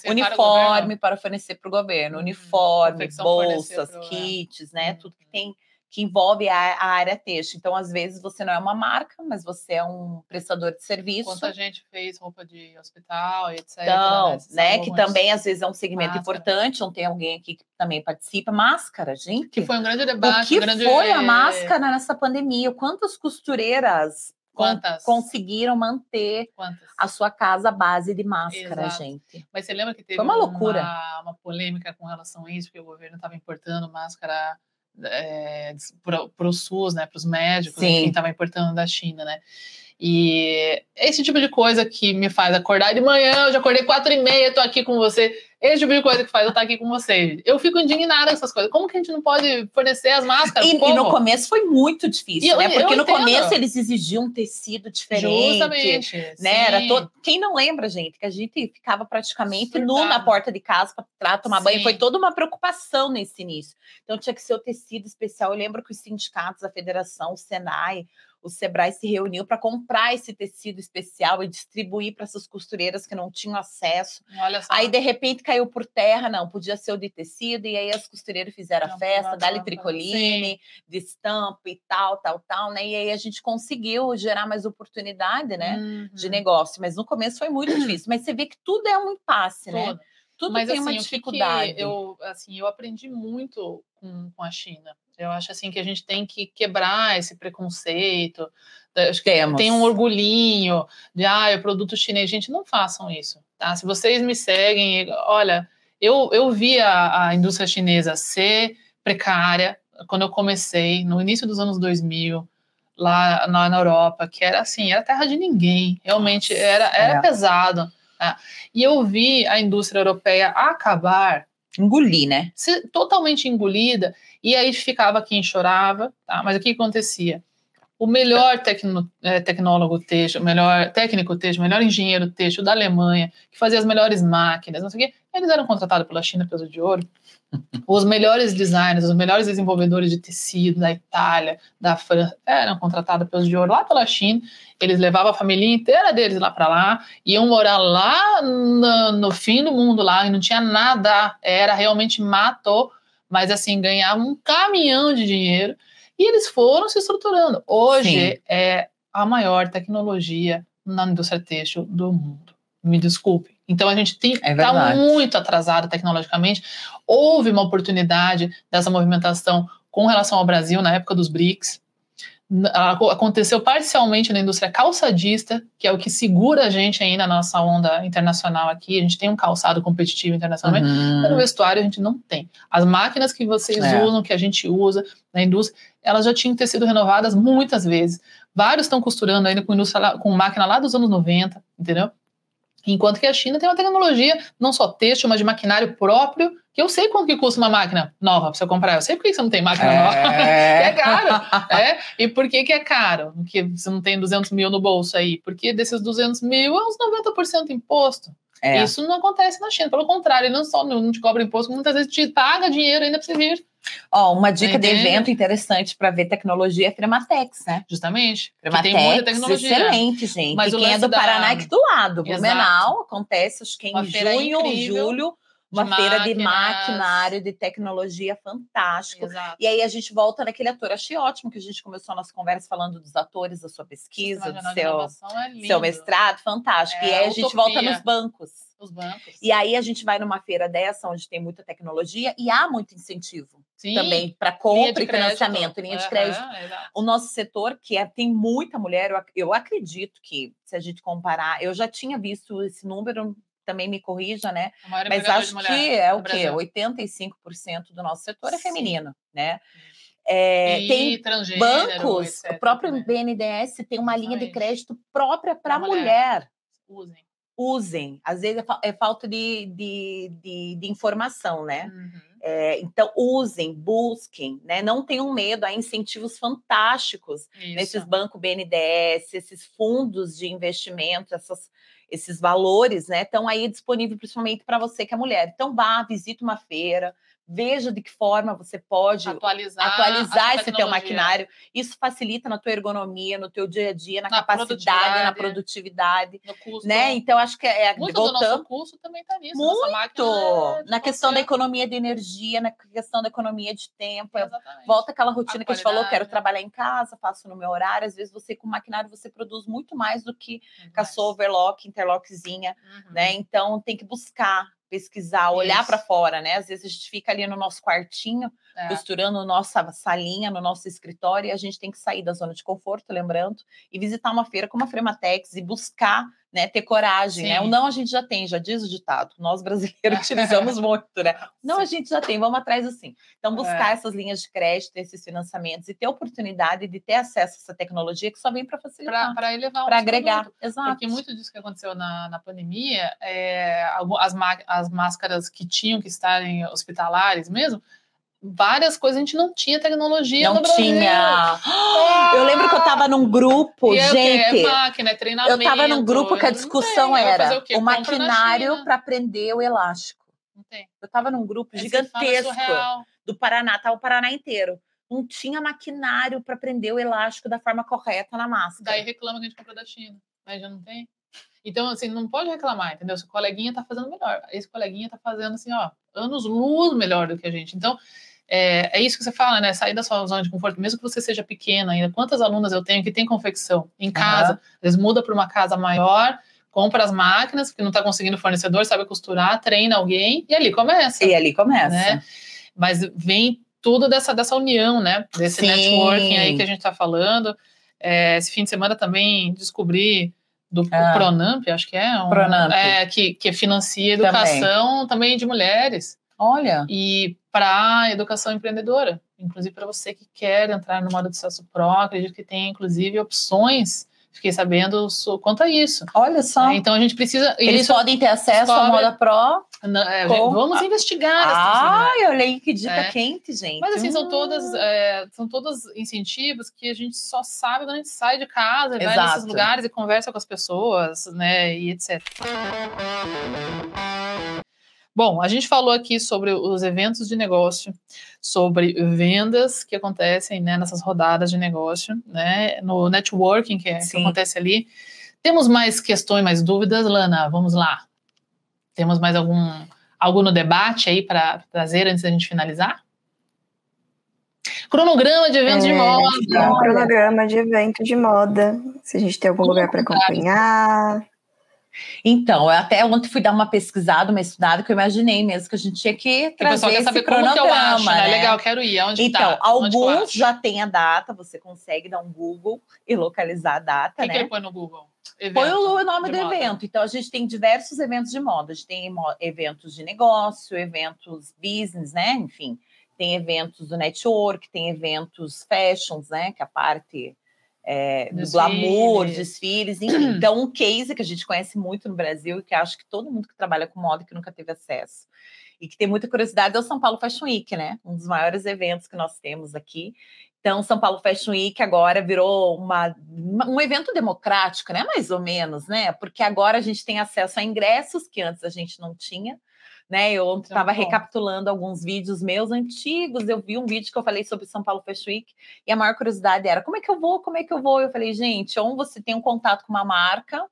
uniforme para, para fornecer para o governo, hum, uniforme, bolsas, kits, né, uhum. tudo que tem que envolve a, a, área texto. Então, às vezes, você não é uma marca, mas você é um prestador de serviço. Quanta gente fez roupa de hospital, etc. Então, né? né que também, às vezes, é um segmento máscara. importante, não tem alguém aqui que também participa. Máscara, gente. Que foi um grande debate. O que um grande... foi a máscara nessa pandemia? Quantas costureiras Quantas? conseguiram manter Quantas? a sua casa à base de máscara, Exato. gente. Mas você lembra que teve Foi uma, loucura. Uma, uma polêmica com relação a isso, porque o governo estava importando máscara é, para o SUS, né, para os médicos, Sim. quem estava importando da China, né? E esse tipo de coisa que me faz acordar de manhã, eu já acordei quatro e meia, estou aqui com você. Esse tipo de coisa que faz eu estar aqui com você. Eu fico indignada com essas coisas. Como que a gente não pode fornecer as máscaras? E, e no começo foi muito difícil, eu, né? Porque no começo eles exigiam um tecido diferente. Justamente. Né? Era todo... Quem não lembra, gente, que a gente ficava praticamente nu na porta de casa para tomar sim. banho. Foi toda uma preocupação nesse início. Então tinha que ser o tecido especial. Eu lembro que os sindicatos, a federação, o Senai, o Sebrae se reuniu para comprar esse tecido especial e distribuir para essas costureiras que não tinham acesso. Aí, de repente, caiu por terra, não, podia ser o de tecido, e aí as costureiras fizeram não, a festa, dali tricoline, de estampa e tal, tal, tal, né? E aí a gente conseguiu gerar mais oportunidade, né, uhum. de negócio. Mas no começo foi muito difícil. Mas você vê que tudo é um impasse, né? tudo. né? Tudo Mas, tem assim, uma dificuldade. Eu, assim, eu aprendi muito com, com a China. Eu acho assim que a gente tem que quebrar esse preconceito. Acho que Temos. tem um orgulhinho de ah, é produto chinês. Gente, não façam isso. Tá? Se vocês me seguem, olha, eu, eu vi a, a indústria chinesa ser precária quando eu comecei, no início dos anos 2000, lá na, na Europa, que era assim, era terra de ninguém. Realmente Nossa, era, era é. pesado. Né? E eu vi a indústria europeia acabar engolir, né? totalmente engolida. E aí ficava quem chorava, tá? Mas o que acontecia? O melhor tecno, é, tecnólogo texto, o melhor técnico texto, o melhor engenheiro texto da Alemanha, que fazia as melhores máquinas, não sei o quê, eles eram contratados pela China peso de ouro. Os melhores designers, os melhores desenvolvedores de tecido da Itália, da França, eram contratados peso de ouro lá pela China. Eles levavam a família inteira deles lá para lá, iam morar lá no, no, fim do mundo lá, e não tinha nada, era realmente matou mas assim, ganhavam um caminhão de dinheiro e eles foram se estruturando. Hoje Sim. é a maior tecnologia na indústria têxtil do mundo. Me desculpe. Então a gente está é tá muito atrasado tecnologicamente. Houve uma oportunidade dessa movimentação com relação ao Brasil na época dos BRICS aconteceu parcialmente na indústria calçadista, que é o que segura a gente aí na nossa onda internacional aqui. A gente tem um calçado competitivo internacionalmente, uhum. mas no vestuário a gente não tem. As máquinas que vocês é. usam, que a gente usa na indústria, elas já tinham que ter sido renovadas muitas vezes. Vários estão costurando ainda com, indústria, com máquina lá dos anos 90, entendeu? Enquanto que a China tem uma tecnologia não só têxtil, mas de maquinário próprio que eu sei quanto que custa uma máquina nova para você comprar. Eu sei por que você não tem máquina é... nova. é caro. é? E por que, que é caro? Porque você não tem 200 mil no bolso aí? Porque desses 200 mil é uns 90% imposto. É. Isso não acontece na China. Pelo contrário, ele não só não te cobra imposto, muitas vezes te paga dinheiro ainda para você vir. Ó, uma dica Entende? de evento interessante para ver tecnologia é Frematex, né? Justamente. Frematex, tem muita tecnologia. Excelente, gente. Mas e quem é do da... Paraná é aqui do lado. Blumenau acontece, acho que em junho ou julho uma de feira máquinas. de maquinário, de tecnologia fantástico. Exato. E aí a gente volta naquele ator. Achei ótimo que a gente começou a nossa conversa falando dos atores, da sua pesquisa, do seu, é seu mestrado, fantástico. É, e aí a, gente volta nos bancos. Os bancos. E aí a gente vai numa feira dessa, onde tem muita tecnologia e há muito incentivo. Sim, também para compra e financiamento, linha de crédito. o nosso setor, que é, tem muita mulher, eu, eu acredito que, se a gente comparar, eu já tinha visto esse número também me corrija, né? Mas acho que é o quê? 85% do nosso setor é Sim. é feminino, né? É, tem bancos, etc, o próprio né? BNDES tem uma linha de crédito própria para mulher. mulher. Usem. Usem. Às vezes é, é falta de, de, de, de informação, né? Uhum. É, então, usem, busquem, né? Não tenham medo, há incentivos fantásticos Isso. nesses bancos BNDES, esses fundos de investimento, essas esses valores, né, estão aí disponíveis principalmente para você que é mulher. Então vá, visite uma feira, veja de que forma você pode atualizar, atualizar esse teu maquinário. Isso facilita na tua ergonomia, no teu dia a dia, na, na capacidade, produtividade, na produtividade, no custo. né? Então acho que é muito voltando, do nosso custo também está nisso. Muito é na questão da economia de energia, na questão da economia de tempo. É, Exatamente. Volta aquela rotina a que a gente falou, quero trabalhar em casa, faço no meu horário. Às vezes você com maquinário você produz muito mais do que sua overlock, interlockzinha, uhum. né? Então tem que buscar pesquisar, olhar para fora, né? Às vezes a gente fica ali no nosso quartinho, é. costurando nossa salinha, no nosso escritório, e a gente tem que sair da zona de conforto, lembrando, e visitar uma feira como a Frematex e buscar né, ter coragem, Sim. né? O não a gente já tem, já diz o ditado. Nós brasileiros utilizamos muito, né? Não a gente já tem, vamos atrás assim. Então buscar é. essas linhas de crédito, esses financiamentos e ter oportunidade de ter acesso a essa tecnologia que só vem para facilitar, para elevar, para agregar, produto. exato. Porque muito disso que aconteceu na, na pandemia, é, as, as máscaras que tinham que estar em hospitalares mesmo, várias coisas a gente não tinha tecnologia não tinha. Eu lembro que eu tava num grupo e gente é máquina, é treinamento, eu tava num grupo que a discussão tem, era o, o maquinário para prender o elástico. Não tem. eu tava num grupo Esse gigantesco do Paraná tava o Paraná inteiro. Não tinha maquinário para prender o elástico da forma correta na máscara. Daí reclama que a gente comprou da China mas já não tem? Então, assim, não pode reclamar, entendeu? Se o coleguinha tá fazendo melhor. Esse coleguinha tá fazendo, assim, ó, anos luz melhor do que a gente. Então, é, é, isso que você fala, né? Sair da sua zona de conforto, mesmo que você seja pequena ainda. Quantas alunas eu tenho que tem confecção em casa? Uhum. Eles mudam para uma casa maior, compra as máquinas, porque não está conseguindo fornecedor, sabe costurar, treina alguém e ali começa. E ali começa. Né? Mas vem tudo dessa, dessa união, né? Desse Sim. networking aí que a gente está falando. É, esse fim de semana também descobri do ah. Pronamp, acho que é, um, Pronamp. É, que, que financia educação também, também de mulheres. Olha. E para a educação empreendedora, inclusive para você que quer entrar no modo de sucesso pro, acredito que tem inclusive opções. Fiquei sabendo quanto a isso. Olha só. É, então a gente precisa. Eles podem ter acesso à moda pro. Não, é, com... Vamos investigar. Ah, olha aí que dica é. quente, gente. Mas assim, hum. são todas é, são todos incentivos que a gente só sabe quando a gente sai de casa, Exato. vai nesses lugares e conversa com as pessoas, né? E etc. Bom, a gente falou aqui sobre os eventos de negócio, sobre vendas que acontecem né, nessas rodadas de negócio, né, no networking que, é, que acontece ali. Temos mais questões, mais dúvidas, Lana? Vamos lá. Temos mais algum algo no debate aí para trazer antes da gente finalizar? Cronograma de eventos é, de moda. Um cronograma de evento de moda. Se a gente tem algum lugar para acompanhar. Então, eu até ontem fui dar uma pesquisada, uma estudada, que eu imaginei mesmo que a gente tinha que trazer o pessoal quer saber como que eu acho, né? né? Legal, quero ir. Onde então, tá? alguns já têm a data, você consegue dar um Google e localizar a data, que né? que põe no Google? Evento põe o nome do moda. evento. Então, a gente tem diversos eventos de moda. A gente tem eventos de negócio, eventos business, né? Enfim, tem eventos do network, tem eventos fashions, né? Que é a parte é, do glamour, desfiles, enfim. Então, um case que a gente conhece muito no Brasil e que acho que todo mundo que trabalha com moda que nunca teve acesso. e que tem muita curiosidade é o São Paulo Fashion Week, né? Um dos maiores eventos que nós temos aqui. Então, São Paulo Fashion Week agora virou uma, um evento democrático, né? Mais ou menos, né? Porque agora a gente tem acesso a ingressos que antes a gente não tinha. Né, eu estava recapitulando alguns vídeos meus antigos. Eu vi um vídeo que eu falei sobre São Paulo Fashion Week e a maior curiosidade era como é que eu vou, como é que eu vou. Eu falei, gente, ou você tem um contato com uma marca,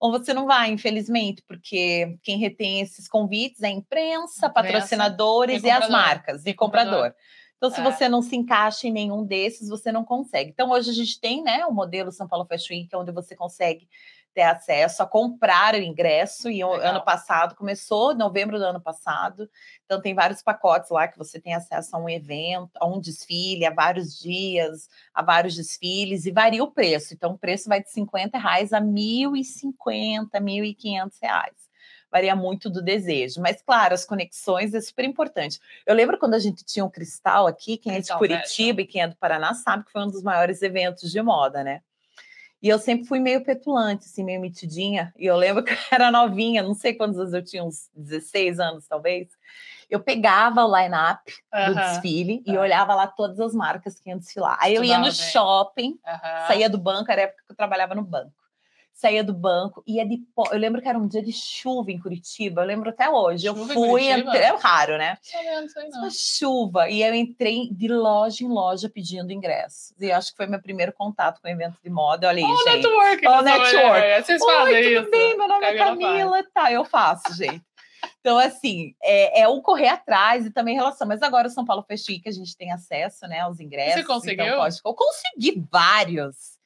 ou você não vai, infelizmente, porque quem retém esses convites é a imprensa, imprensa patrocinadores e, e as marcas e comprador. comprador. Então, se é. você não se encaixa em nenhum desses, você não consegue. Então, hoje a gente tem né, o modelo São Paulo Fashion Week, onde você consegue ter acesso a comprar o ingresso. E o ano passado começou, novembro do ano passado. Então, tem vários pacotes lá que você tem acesso a um evento, a um desfile, a vários dias, a vários desfiles, e varia o preço. Então, o preço vai de 50 reais a R$ 1.050, R$ 1.500 varia muito do desejo. Mas, claro, as conexões é super importante. Eu lembro quando a gente tinha um cristal aqui, quem é de Curitiba e quem é do Paraná sabe que foi um dos maiores eventos de moda, né? E eu sempre fui meio petulante, assim, meio mitidinha. E eu lembro que eu era novinha, não sei quantos anos eu tinha, uns 16 anos, talvez. Eu pegava o line-up do desfile e olhava lá todas as marcas que iam desfilar. Aí eu ia no bem. shopping, saía do banco, era a época que eu trabalhava no banco saía do banco, ia de pó. Eu lembro que era um dia de chuva em Curitiba, eu lembro até hoje. Chuva eu fui, entrei, é raro, né? Não não. Chuva. E eu entrei de loja em loja pedindo ingressos. E acho que foi meu primeiro contato com o evento de moda. Olha aí, oh, gente. Network, oh, network. Vocês fazem Oi, isso. tudo bem? Meu nome é Camila. Tá, eu faço, gente. Então, assim, é, é, o correr atrás e também relação. Mas agora o São Paulo Festic, a gente tem acesso né, aos ingressos. Você então conseguiu? Então pode... Eu consegui vários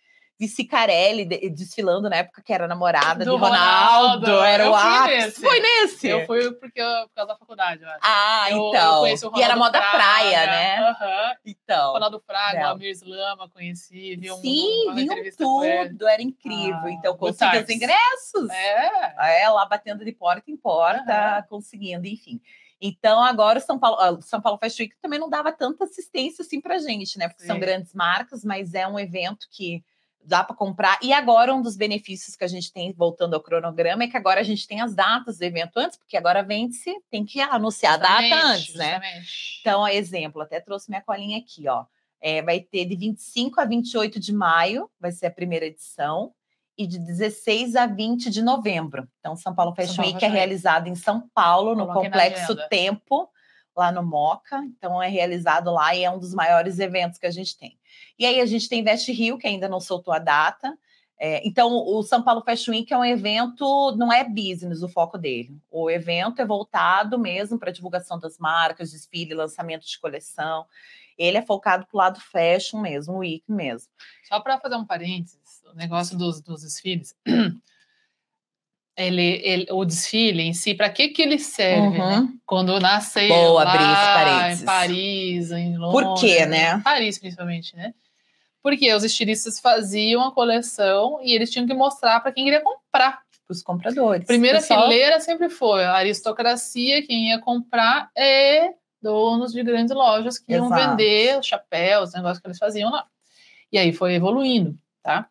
de Cicarelli desfilando na época que era namorada do de Ronaldo. Ronaldo. Era o ápice. Foi nesse? Eu fui porque eu, por causa da faculdade, eu acho. Ah, eu, então. Eu e era moda praia, né? Uhum. Então. Ronaldo Fraga, o Amir Slama, conheci, vi um, Sim, vi tudo, era incrível. Ah, então, consegui os ingressos. É. é. Lá batendo de porta em porta, conseguindo, enfim. Então, agora o São Paulo, ah, São Paulo Fashion Week também não dava tanta assistência assim pra gente, né? Porque Sim. são grandes marcas, mas é um evento que dá para comprar. E agora, um dos benefícios que a gente tem, voltando ao cronograma, é que agora a gente tem as datas do evento antes, porque agora vende-se, tem que anunciar justamente, a data antes, né? Justamente. Então, exemplo, até trouxe minha colinha aqui, ó. É, vai ter de 25 a 28 de maio, vai ser a primeira edição, e de 16 a 20 de novembro. Então, São Paulo Fashion Week é realizado em São Paulo, no Complexo Tempo, lá no Moca. Então, é realizado lá e é um dos maiores eventos que a gente tem. E aí a gente tem Veste Rio, que ainda não soltou a data. É, então, o São Paulo Fashion Week é um evento, não é business o foco dele. O evento é voltado mesmo para divulgação das marcas, desfile, lançamento de coleção. Ele é focado para o lado fashion mesmo, o week mesmo. Só para fazer um parênteses, o negócio dos, dos desfiles. Ele, ele, o desfile em si, para que que ele serve, né? uhum. né? Quando nasceu Boa, lá em Paris, em Londres. Por quê, né? Paris, principalmente, né? Porque os estilistas faziam a coleção e eles tinham que mostrar para quem queria comprar. Para os compradores. Primeira Pessoal... fileira sempre foi a aristocracia, quem ia comprar é donos de grandes lojas que Exato. iam vender os chapéus, os negócios que eles faziam lá. E aí foi evoluindo, tá?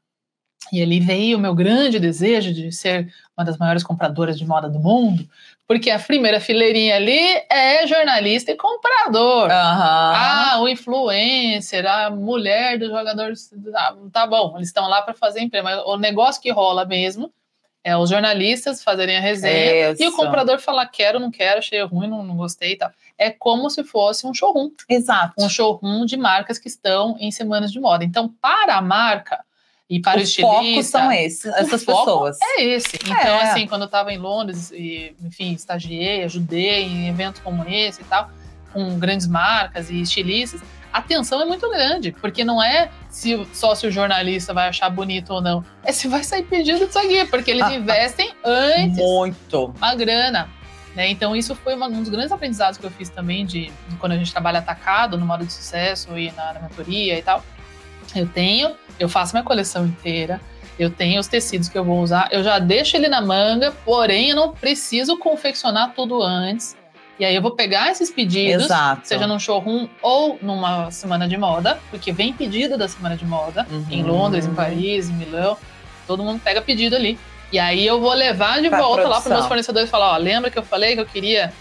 E ali veio o meu grande desejo de ser uma das maiores compradoras de moda do mundo, porque a primeira fileirinha ali é jornalista e comprador. Uhum. Ah, o influencer, a mulher do jogador. Ah, tá bom, eles estão lá para fazer emprego, mas o negócio que rola mesmo é os jornalistas fazerem a resenha Isso. e o comprador falar quero, não quero, achei ruim, não, não gostei e tal. É como se fosse um showroom. Exato. Um showroom de marcas que estão em semanas de moda. Então, para a marca e para o, o estilista. são esses, essas pessoas. É esse. Então, é. assim, quando eu estava em Londres, e, enfim, estagiei, ajudei em eventos como esse e tal, com grandes marcas e estilistas, a tensão é muito grande, porque não é se, só se o jornalista vai achar bonito ou não, é se vai sair pedido disso aqui, porque eles investem antes muito uma grana. Né? Então, isso foi uma, um dos grandes aprendizados que eu fiz também de, de quando a gente trabalha atacado no modo de sucesso e na, na mentoria e tal. Eu tenho eu faço minha coleção inteira, eu tenho os tecidos que eu vou usar, eu já deixo ele na manga, porém eu não preciso confeccionar tudo antes. E aí eu vou pegar esses pedidos, Exato. seja num showroom ou numa semana de moda, porque vem pedido da semana de moda, uhum. em Londres, em Paris, em Milão, todo mundo pega pedido ali. E aí eu vou levar de pra volta produção. lá para meus fornecedores e falar, ó, lembra que eu falei que eu queria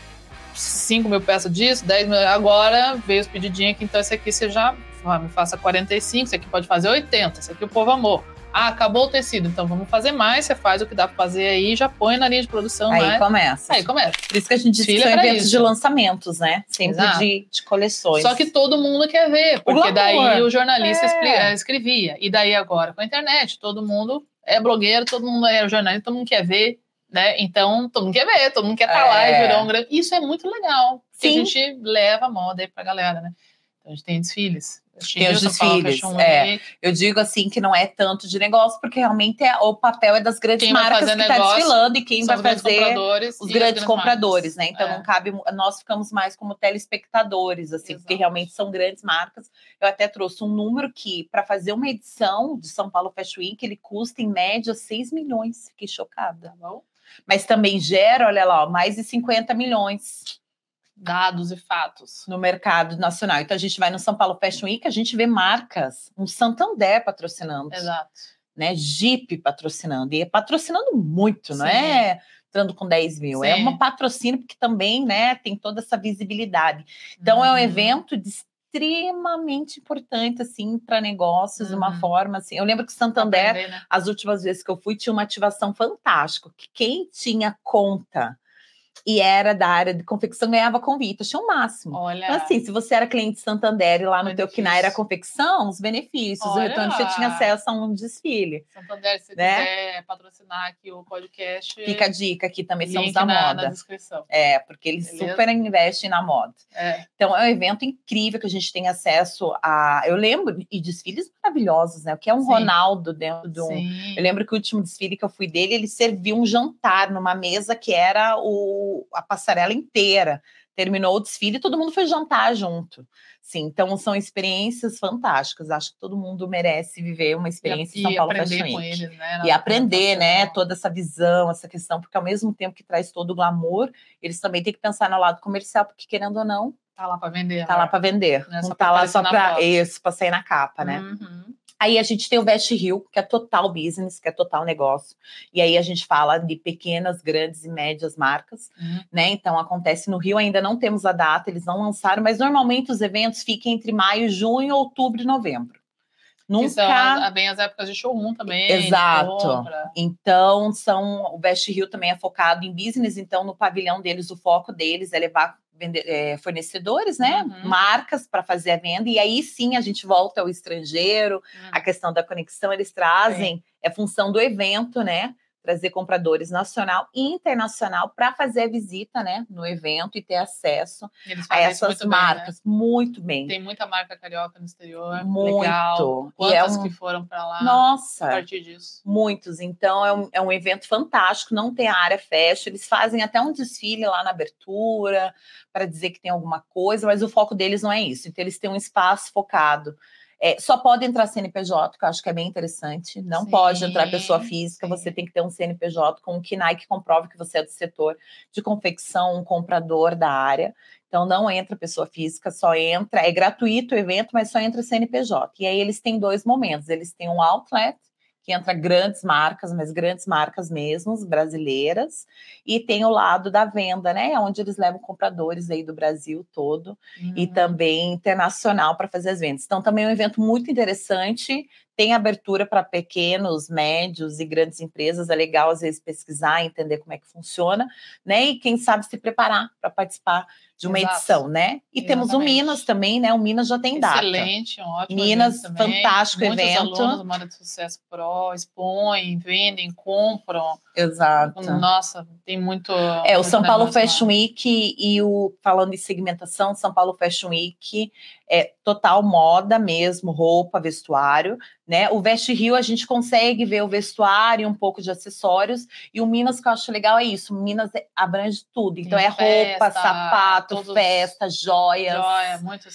5 mil peças disso, 10 mil. Agora veio os pedidinhos aqui, então esse aqui você já me faça 45, esse aqui pode fazer 80, esse aqui o povo amou. Ah, acabou o tecido, então vamos fazer mais. Você faz o que dá para fazer aí, já põe na linha de produção. Aí mais. começa. Aí começa. Por isso que a gente diz que são eventos de lançamentos, né? Sempre de, de, coleções. Só que todo mundo quer ver, porque o daí o jornalista é. escrevia. E daí agora, com a internet, todo mundo é blogueiro, todo mundo é jornalista, todo mundo quer ver. Né? Então, todo mundo quer ver, todo mundo quer estar tá é. lá e virar um grande. Isso é muito legal. Sim. a gente leva a moda aí pra galera, né? Então a gente tem desfiles. Tem os desfiles. É. Eu digo assim que não é tanto de negócio, porque realmente é, o papel é das grandes quem marcas que está desfilando e quem vai fazer os grandes compradores, né? Então é. não cabe, nós ficamos mais como telespectadores, assim, Exato. porque realmente são grandes marcas. Eu até trouxe um número que, para fazer uma edição de São Paulo Fashion Week, ele custa em média 6 milhões. Fiquei chocada. Tá Mas também gera, olha lá, mais de 50 milhões dados e fatos no mercado nacional. Então a gente vai no São Paulo Fashion Week, a gente vê marcas, um Santander patrocinando. Exato. Né, Jeep patrocinando, e é patrocinando muito, Sim. não é entrando com 10 mil, é Sim. é uma patrocínio porque também, né, tem toda essa visibilidade. Então uhum. é um uhum. evento de extremamente importante assim para negócios uhum. de uma forma assim. Eu lembro que Santander, Aprender, né? as últimas vezes que eu fui, tinha uma ativação fantástica, que quem tinha conta e era da área de confecção, ganhava convite, achei o máximo. Olha. Então, assim, se você era cliente de Santander e lá no teu KNAI era confecção, os benefícios, Olha. o retorno você tinha acesso a um desfile. Santander, se né? quiser patrocinar aqui o podcast. Fica a dica aqui também, somos da na, moda. Na descrição. É, porque eles Beleza? super investem na moda. É. Então, é um evento incrível que a gente tem acesso a. Eu lembro, e desfiles maravilhosos, né? O que é um Sim. Ronaldo dentro de um. Sim. Eu lembro que o último desfile que eu fui dele, ele serviu um jantar numa mesa que era o a passarela inteira. Terminou o desfile e todo mundo foi jantar junto. Sim, então são experiências fantásticas. Acho que todo mundo merece viver uma experiência e, em São Paulo Fashion Week. Eles, né, e aprender, né, toda essa visão, essa questão, porque ao mesmo tempo que traz todo o glamour, eles também têm que pensar no lado comercial, porque querendo ou não, tá lá para vender. Tá né? lá para vender. Não, é não tá lá só para isso, para sair na capa, né? Uhum. Aí a gente tem o Vest Rio, que é total business, que é total negócio. E aí a gente fala de pequenas, grandes e médias marcas, uhum. né? Então acontece no Rio, ainda não temos a data, eles não lançaram, mas normalmente os eventos ficam entre maio, junho, outubro e novembro. Nunca. Que são bem as épocas de showroom também. Exato. Então, são o Vest Rio também é focado em business, então no pavilhão deles, o foco deles é levar vender, é, fornecedores, né? Uhum. Marcas para fazer a venda, e aí sim a gente volta ao estrangeiro, uhum. a questão da conexão, eles trazem, é função do evento, né? Trazer compradores nacional e internacional para fazer a visita, né, no evento e ter acesso a essas muito marcas bem, né? muito bem. Tem muita marca carioca no exterior, muito. Legal. Quantas é um... que foram para lá? Nossa, a partir disso. Muitos. Então é um, é um evento fantástico. Não tem a área fecha. Eles fazem até um desfile lá na abertura para dizer que tem alguma coisa, mas o foco deles não é isso. Então eles têm um espaço focado é, só pode entrar CNPJ, que eu acho que é bem interessante. Não sim, pode entrar pessoa física, sim. você tem que ter um CNPJ com um KNAI que comprove que você é do setor de confecção, um comprador da área. Então não entra pessoa física, só entra, é gratuito o evento, mas só entra CNPJ. E aí eles têm dois momentos, eles têm um outlet que entra grandes marcas, mas grandes marcas mesmo, brasileiras, e tem o lado da venda, né, onde eles levam compradores aí do Brasil todo uhum. e também internacional para fazer as vendas. Então também é um evento muito interessante, tem abertura para pequenos, médios e grandes empresas, é legal às vezes pesquisar, entender como é que funciona, né, e quem sabe se preparar para participar de uma Exato. edição, né? E Exatamente. temos o Minas também, né? O Minas já tem data. Excelente, um ótimo Minas, fantástico Muitos evento. Muitos alunos do Moda de Sucesso Pro expõem, vendem, compram. Exato. Nossa, tem muito. É, o São Paulo Fashion Week e o, falando de segmentação, São Paulo Fashion Week é total moda mesmo, roupa, vestuário, né? O Veste Rio a gente consegue ver o vestuário, um pouco de acessórios, e o Minas que eu acho legal é isso, Minas abrange tudo, então Tem é festa, roupa, sapato, todos... festa, joias. Joia, muito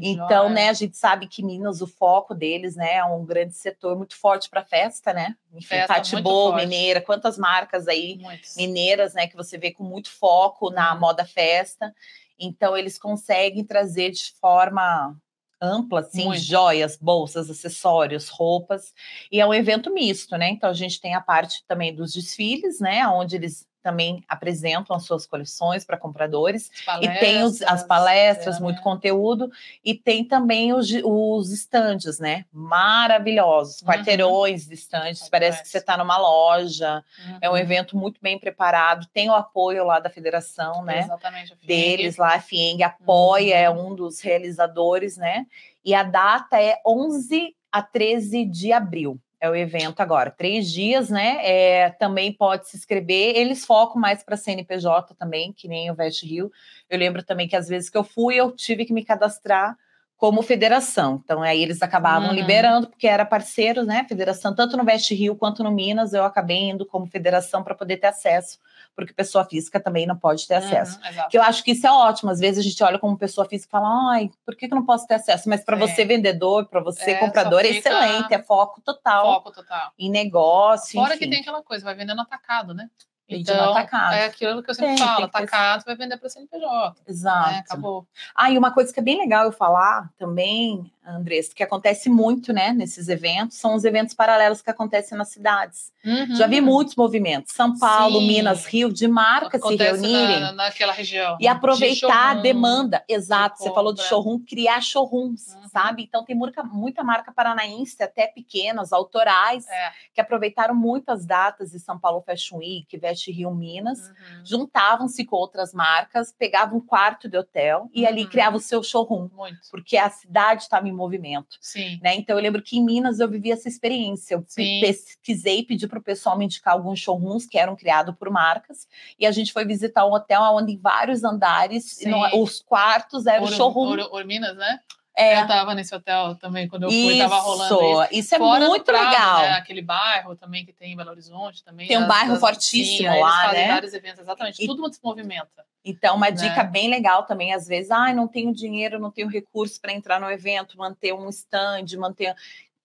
Então, joia. né, a gente sabe que Minas, o foco deles, né, é um grande setor muito forte para festa, né? Enfim, Tatibo, Mineira, quantas marcas aí Muitos. mineiras, né, que você vê com muito foco na hum. moda festa. Então, eles conseguem trazer de forma ampla, assim, Muito. joias, bolsas, acessórios, roupas, e é um evento misto, né? Então a gente tem a parte também dos desfiles, né? Onde eles também apresentam as suas coleções para compradores. e tem os, as palestras, é, muito né? conteúdo, e tem também os, os estandes, né? Maravilhosos, uhum. quarteirões de estandes, parece que você está numa loja. Uhum. É um uhum. evento muito bem preparado, tem o apoio lá da federação, né? Exatamente. Deles lá, a FIENG apoia, é uhum. é um dos realizadores, né? E a data é 11 a 13 de abril é o evento agora. Três dias, né? É, também pode se inscrever. Eles focam mais para CNPJ também, que nem o Vest Rio. Eu lembro também que às vezes que eu fui, eu tive que me cadastrar como federação. Então, aí eles acabavam uhum. liberando, porque era parceiro, né? Federação, tanto no Veste Rio quanto no Minas, eu acabei indo como federação para poder ter acesso porque pessoa física também não pode ter acesso. Uhum, que eu acho que isso é ótimo. Às vezes a gente olha como pessoa física e fala, ai, por que, que eu não posso ter acesso? Mas para você vendedor, para você é, comprador, é excelente, é foco total. Foco total. Em negócio. Fora enfim. que tem aquela coisa, vai vendendo atacado, né? Então, atacado. é aquilo que eu sempre tem, falo, tem atacado vai vender para CNPJ. Né? Exato. Né? Acabou. Ah, e uma coisa que é bem legal eu falar também, Andressa, que acontece muito, né, nesses eventos, são os eventos paralelos que acontecem nas cidades. Uhum. Já vi muitos movimentos, São Paulo, Sim. Minas, Rio, de marcas acontece se reunirem. Na, naquela região. E aproveitar a demanda. Exato, você falou de showroom, criar showrooms, uhum. sabe? Então tem muita, muita marca paranaense, até pequenas, autorais, é. que aproveitaram muitas datas de São Paulo Fashion Week, Veste Rio Minas, uhum. juntavam-se com outras marcas, pegavam um quarto de hotel e ali uhum. criavam o seu showroom. Muito. Porque a cidade estava em movimento. Sim. Né? Então eu lembro que em Minas eu vivi essa experiência. Eu Sim. pesquisei, pedi para o pessoal me indicar alguns showrooms que eram criados por marcas. E a gente foi visitar um hotel onde em vários andares, no, os quartos eram Ouro, showroom. Ouro, Ouro Minas, né? É. Eu tava nesse hotel também, quando eu fui, isso, tava rolando isso. Isso é Fora muito Prado, legal. Né? Aquele bairro também que tem em Belo Horizonte também. Tem um bairro fortíssimo sim, lá, eles né? vários eventos, exatamente. E, tudo se movimenta. Então, uma né? dica bem legal também, às vezes, ah, não tenho dinheiro, não tenho recurso para entrar no evento, manter um stand, manter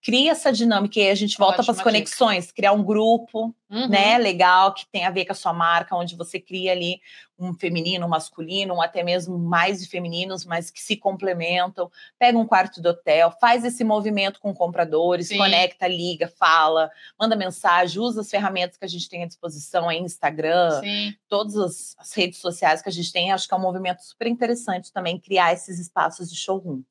cria essa dinâmica e aí a gente volta para as conexões, dica. criar um grupo, uhum. né, legal, que tem a ver com a sua marca, onde você cria ali um feminino, um masculino, ou até mesmo mais de femininos, mas que se complementam. Pega um quarto do hotel, faz esse movimento com compradores, Sim. conecta, liga, fala, manda mensagem, usa as ferramentas que a gente tem à disposição aí, Instagram, Sim. todas as, as redes sociais que a gente tem. Acho que é um movimento super interessante também criar esses espaços de showroom.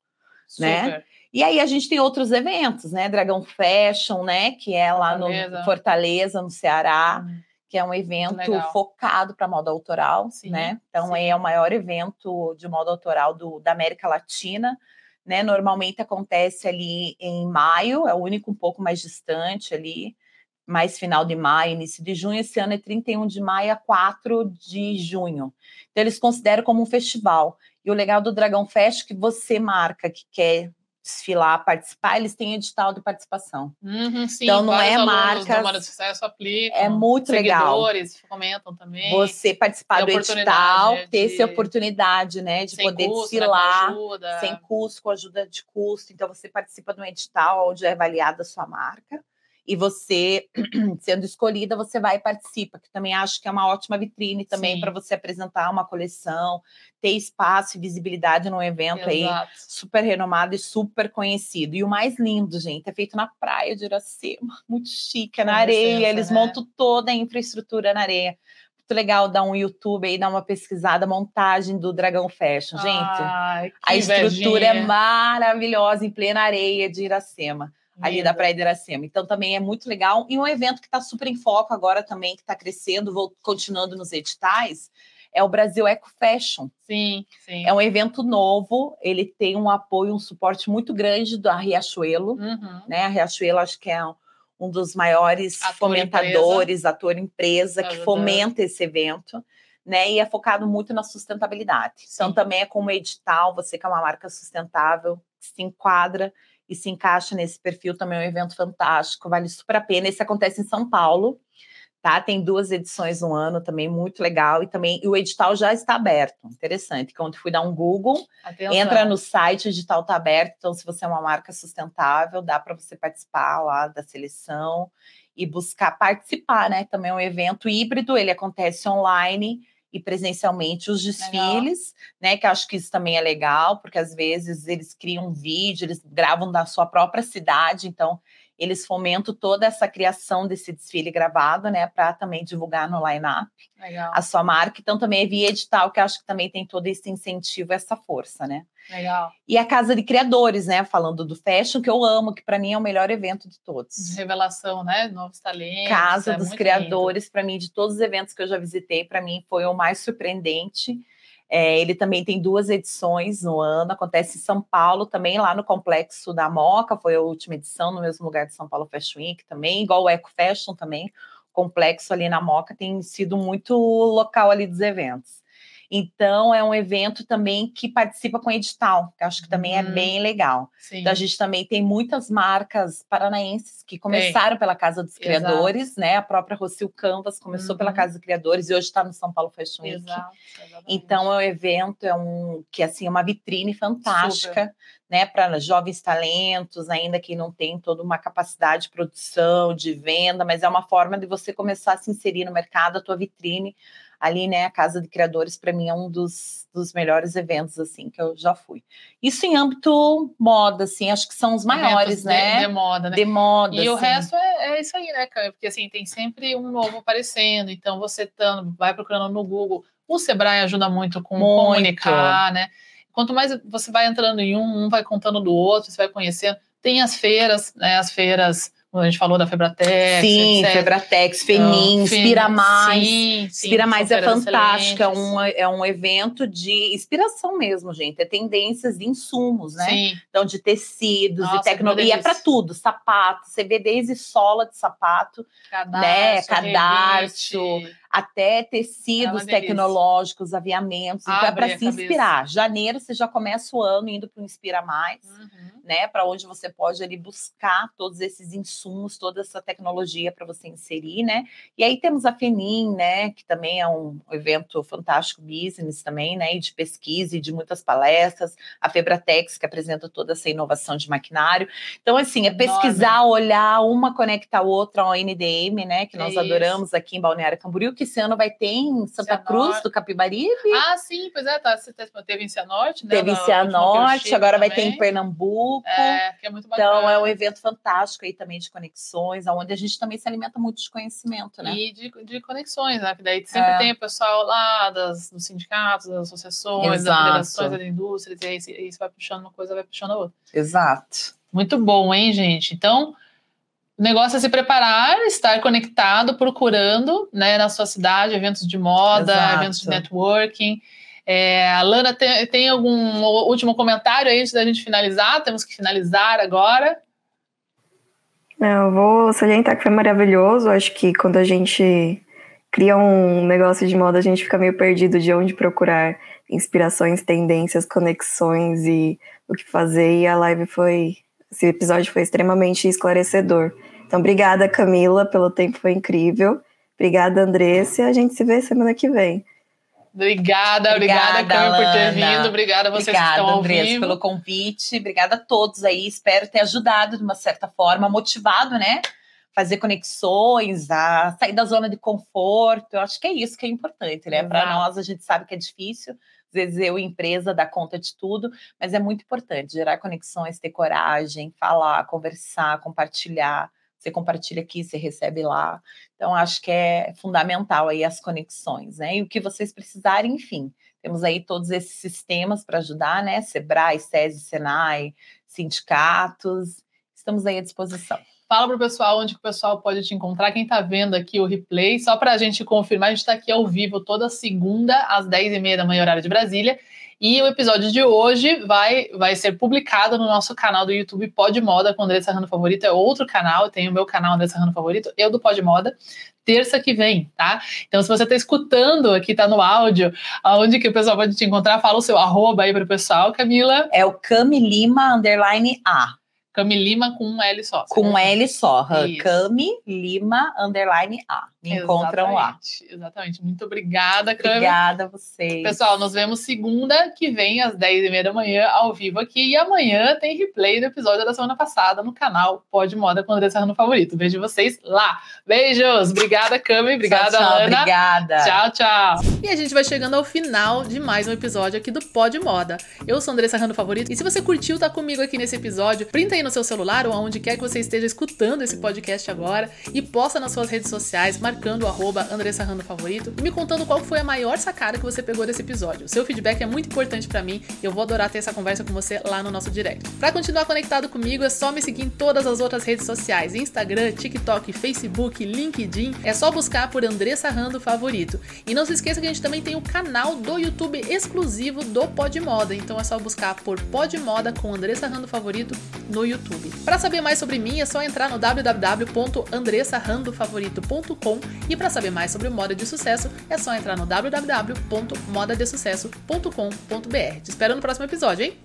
Né? Super. Né? E aí a gente tem outros eventos, né? Dragão Fashion, né? Que é lá Fortaleza. no Fortaleza, no Ceará, que é um evento Legal. focado para moda autoral, sim, né? Então sim. é o maior evento de moda autoral do, da América Latina. Né, normalmente acontece ali em maio, é o único um pouco mais distante ali, mais final de maio, início de junho. Esse ano é 31 de maio a 4 de junho. Então, eles consideram como um festival. E o legal do Dragão Fest é que você marca que quer desfilar, participar, eles têm edital de participação. Uhum, sim, então não é marca. de sucesso aplicam, é muito legal. Comentam também. Você participar do edital, de... ter essa oportunidade, né, de sem poder custo, desfilar, né, sem custo, com ajuda de custo. Então você participa de um edital onde é avaliada a sua marca e você, sendo escolhida, você vai e participa, que também acho que é uma ótima vitrine também para você apresentar uma coleção, ter espaço e visibilidade num evento Exato. aí super renomado e super conhecido. E o mais lindo, gente, é feito na praia de Iracema, muito chique, é na areia, licença, eles né? montam toda a infraestrutura na areia muito legal dar um YouTube aí, dar uma pesquisada, montagem do Dragão Fashion. Gente, Ai, a estrutura é maravilhosa em plena areia de Iracema ali da Praia de Iracema. Então também é muito legal. E um evento que está super em foco agora também, que está crescendo, vou, continuando nos editais, é o Brasil Eco Fashion. Sim, sim. É um evento novo, ele tem um apoio, um suporte muito grande da Riachuelo. Uhum. Né? A Riachuelo acho que é um dos maiores ator fomentadores, empresa. ator empresa, que fomenta esse evento. Né, e é focado muito na sustentabilidade. Então, sim. Então, também é como edital, você que é uma marca sustentável, se enquadra e se encaixa nesse perfil também é um evento fantástico, vale super a pena. Esse acontece em São Paulo, tá? Tem duas edições no ano também, muito legal. E também e o edital já está aberto. Interessante. Quando fui dar um Google, Atenção. entra no site, o edital está aberto. Então, se você é uma marca sustentável, dá para você participar lá da seleção e buscar participar, né? Também é um evento híbrido, ele acontece online e presencialmente os desfiles, legal. né? Que acho que isso também é legal, porque às vezes eles criam um vídeo, eles gravam da sua própria cidade, então eles fomentam toda essa criação desse desfile gravado, né, para também divulgar no line-up a sua marca. Então, também é via edital, que acho que também tem todo esse incentivo, essa força, né? Legal. E a Casa de Criadores, né? Falando do fashion, que eu amo, que para mim é o melhor evento de todos. Revelação, né? Novos talentos. Casa é dos Criadores, para mim, de todos os eventos que eu já visitei, para mim foi o mais surpreendente. É, ele também tem duas edições no ano, acontece em São Paulo, também lá no Complexo da Moca, foi a última edição, no mesmo lugar de São Paulo Fashion Week também, igual o Eco Fashion também, complexo ali na Moca tem sido muito local ali dos eventos. Então, é um evento também que participa com edital, que acho que também é uhum. é bem legal. Sim. Então, a gente também tem muitas marcas paranaenses que começaram pela Casa dos Criadores, Exato. né? A própria Rocio Canvas começou uhum. pela Casa dos Criadores e hoje está no São Paulo Fashion Week. Exato, então, é um evento, é um que assim, é uma vitrine fantástica. Super né, para jovens talentos, ainda que não tem toda uma capacidade de produção, de venda, mas é uma forma de você começar a se inserir no mercado, a tua vitrine ali, né, a Casa de Criadores, para mim, é um dos, dos melhores eventos, assim, que eu já fui. Isso em âmbito moda, assim, acho que são os maiores, né? De, de, moda, né? De moda, E assim. o resto é, é, isso aí, né, Caio? Porque, assim, tem sempre um novo aparecendo, então você tá, vai procurando no Google, o Sebrae ajuda muito com muito. comunicar, né? Quanto mais você vai entrando em um, um vai contando do outro, você vai conhecendo. Tem as feiras, né? As feiras a gente falou da Febratex. Sim, etc. Febratex, Fenin, então, Inspira Mais. Sim, Inspira Mais é fantástico, é um, é um evento de inspiração mesmo, gente. É tendências de insumos, né? Sim. Então, de tecidos, Nossa, de tecnologia, é para tudo, sapato, você vê desde sola de sapato, cadarço, né? Cadarço, até tecidos é tecnológicos, aviamentos, então é para se inspirar. Cabeça. Janeiro você já começa o ano indo para o Inspira Mais, uhum. né? Para onde você pode ali buscar todos esses insumos, toda essa tecnologia para você inserir, né? E aí temos a Fenin, né? Que também é um evento fantástico business também, né? E de pesquisa e de muitas palestras. A Febratex, que apresenta toda essa inovação de maquinário. Então, assim, é pesquisar, olhar, uma conecta a outra ao NDM, né? Que nós é adoramos aqui em Balneário Camboriú, que esse ano vai ter em Santa Cianorte. Cruz do Capibaribe. Ah, sim, pois é, tá, você teve em Cianorte, né? Teve em Cianorte, agora também. vai ter em Pernambuco. É, que é muito bacana. Então é um evento fantástico aí também de conexões, onde a gente também se alimenta muito de conhecimento, né? E de, de conexões, né? Que daí sempre é. tem o pessoal lá das, dos sindicatos, das associações, Exato. das federações, das indústrias, e aí, isso vai puxando uma coisa, vai puxando a outra. Exato. Muito bom, hein, gente? Então, o negócio é se preparar, estar conectado, procurando né, na sua cidade eventos de moda, Exato. eventos de networking. É, a Lana tem, tem, algum último comentário aí antes da gente finalizar? Temos que finalizar agora. Eu vou salientar que foi maravilhoso. Acho que quando a gente cria um negócio de moda, a gente fica meio perdido de onde procurar inspirações, tendências, conexões e o que fazer. E a live foi. Esse episódio foi extremamente esclarecedor. Então, obrigada, Camila, pelo tempo, foi incrível. Obrigada, Andressa. A gente se vê semana que vem. Obrigada, obrigada, obrigada Camila, por ter vindo. Obrigada a vocês obrigada, que estão ao Andressa, vivo. pelo convite. Obrigada a todos aí. Espero ter ajudado de uma certa forma, motivado, né? Fazer conexões, a sair da zona de conforto. Eu acho que é isso que é importante, né? Para nós, a gente sabe que é difícil. Às vezes eu, empresa, dá conta de tudo, mas é muito importante gerar conexões, ter coragem, falar, conversar, compartilhar você compartilha aqui, você recebe lá. Então, acho que é fundamental aí as conexões, né? E o que vocês precisarem, enfim. Temos aí todos esses sistemas para ajudar, né? Sebrae, SESI, Senai, sindicatos. Estamos aí à disposição. Fala para o pessoal onde o pessoal pode te encontrar. Quem está vendo aqui o replay, só para a gente confirmar, a gente está aqui ao vivo toda segunda, às 10h30 da manhã, horário de Brasília. E o episódio de hoje vai, vai ser publicado no nosso canal do YouTube Pod Moda com Andressa Rano Favorito. É outro canal, tem o meu canal Andressa Rano Favorito, eu do Pod Moda, terça que vem, tá? Então, se você está escutando aqui, tá no áudio, aonde que o pessoal pode te encontrar, fala o seu arroba aí para o pessoal, Camila. É o Camilima underline A. Cami Lima com um L só. Com um L só. Cami Lima underline A. Me Exatamente. encontram lá. Exatamente. Muito obrigada, Cami. Obrigada a vocês. Pessoal, nos vemos segunda que vem, às 10h30 da manhã, ao vivo aqui. E amanhã tem replay do episódio da semana passada no canal Pode Moda com Andressa no Favorito. Vejo vocês lá. Beijos. Obrigada, Cami. Obrigada, tchau, tchau, Ana. Obrigada. Tchau, tchau. E a gente vai chegando ao final de mais um episódio aqui do Pode Moda. Eu sou Andressa Rano Favorito. E se você curtiu, tá comigo aqui nesse episódio, printa aí no seu celular ou aonde quer que você esteja escutando esse podcast agora e posta nas suas redes sociais, marcando o arroba Andressa Rando Favorito e me contando qual foi a maior sacada que você pegou desse episódio. Seu feedback é muito importante para mim e eu vou adorar ter essa conversa com você lá no nosso direct. Para continuar conectado comigo, é só me seguir em todas as outras redes sociais: Instagram, TikTok, Facebook, LinkedIn. É só buscar por Andressa Rando Favorito. E não se esqueça que a gente também tem o canal do YouTube exclusivo do Pod Moda, então é só buscar por Pod Moda com Andressa Rando Favorito no YouTube. Para saber mais sobre mim, é só entrar no www.andressarandofavorito.com e para saber mais sobre moda de sucesso, é só entrar no www.modadesucesso.com.br. Te espero no próximo episódio, hein?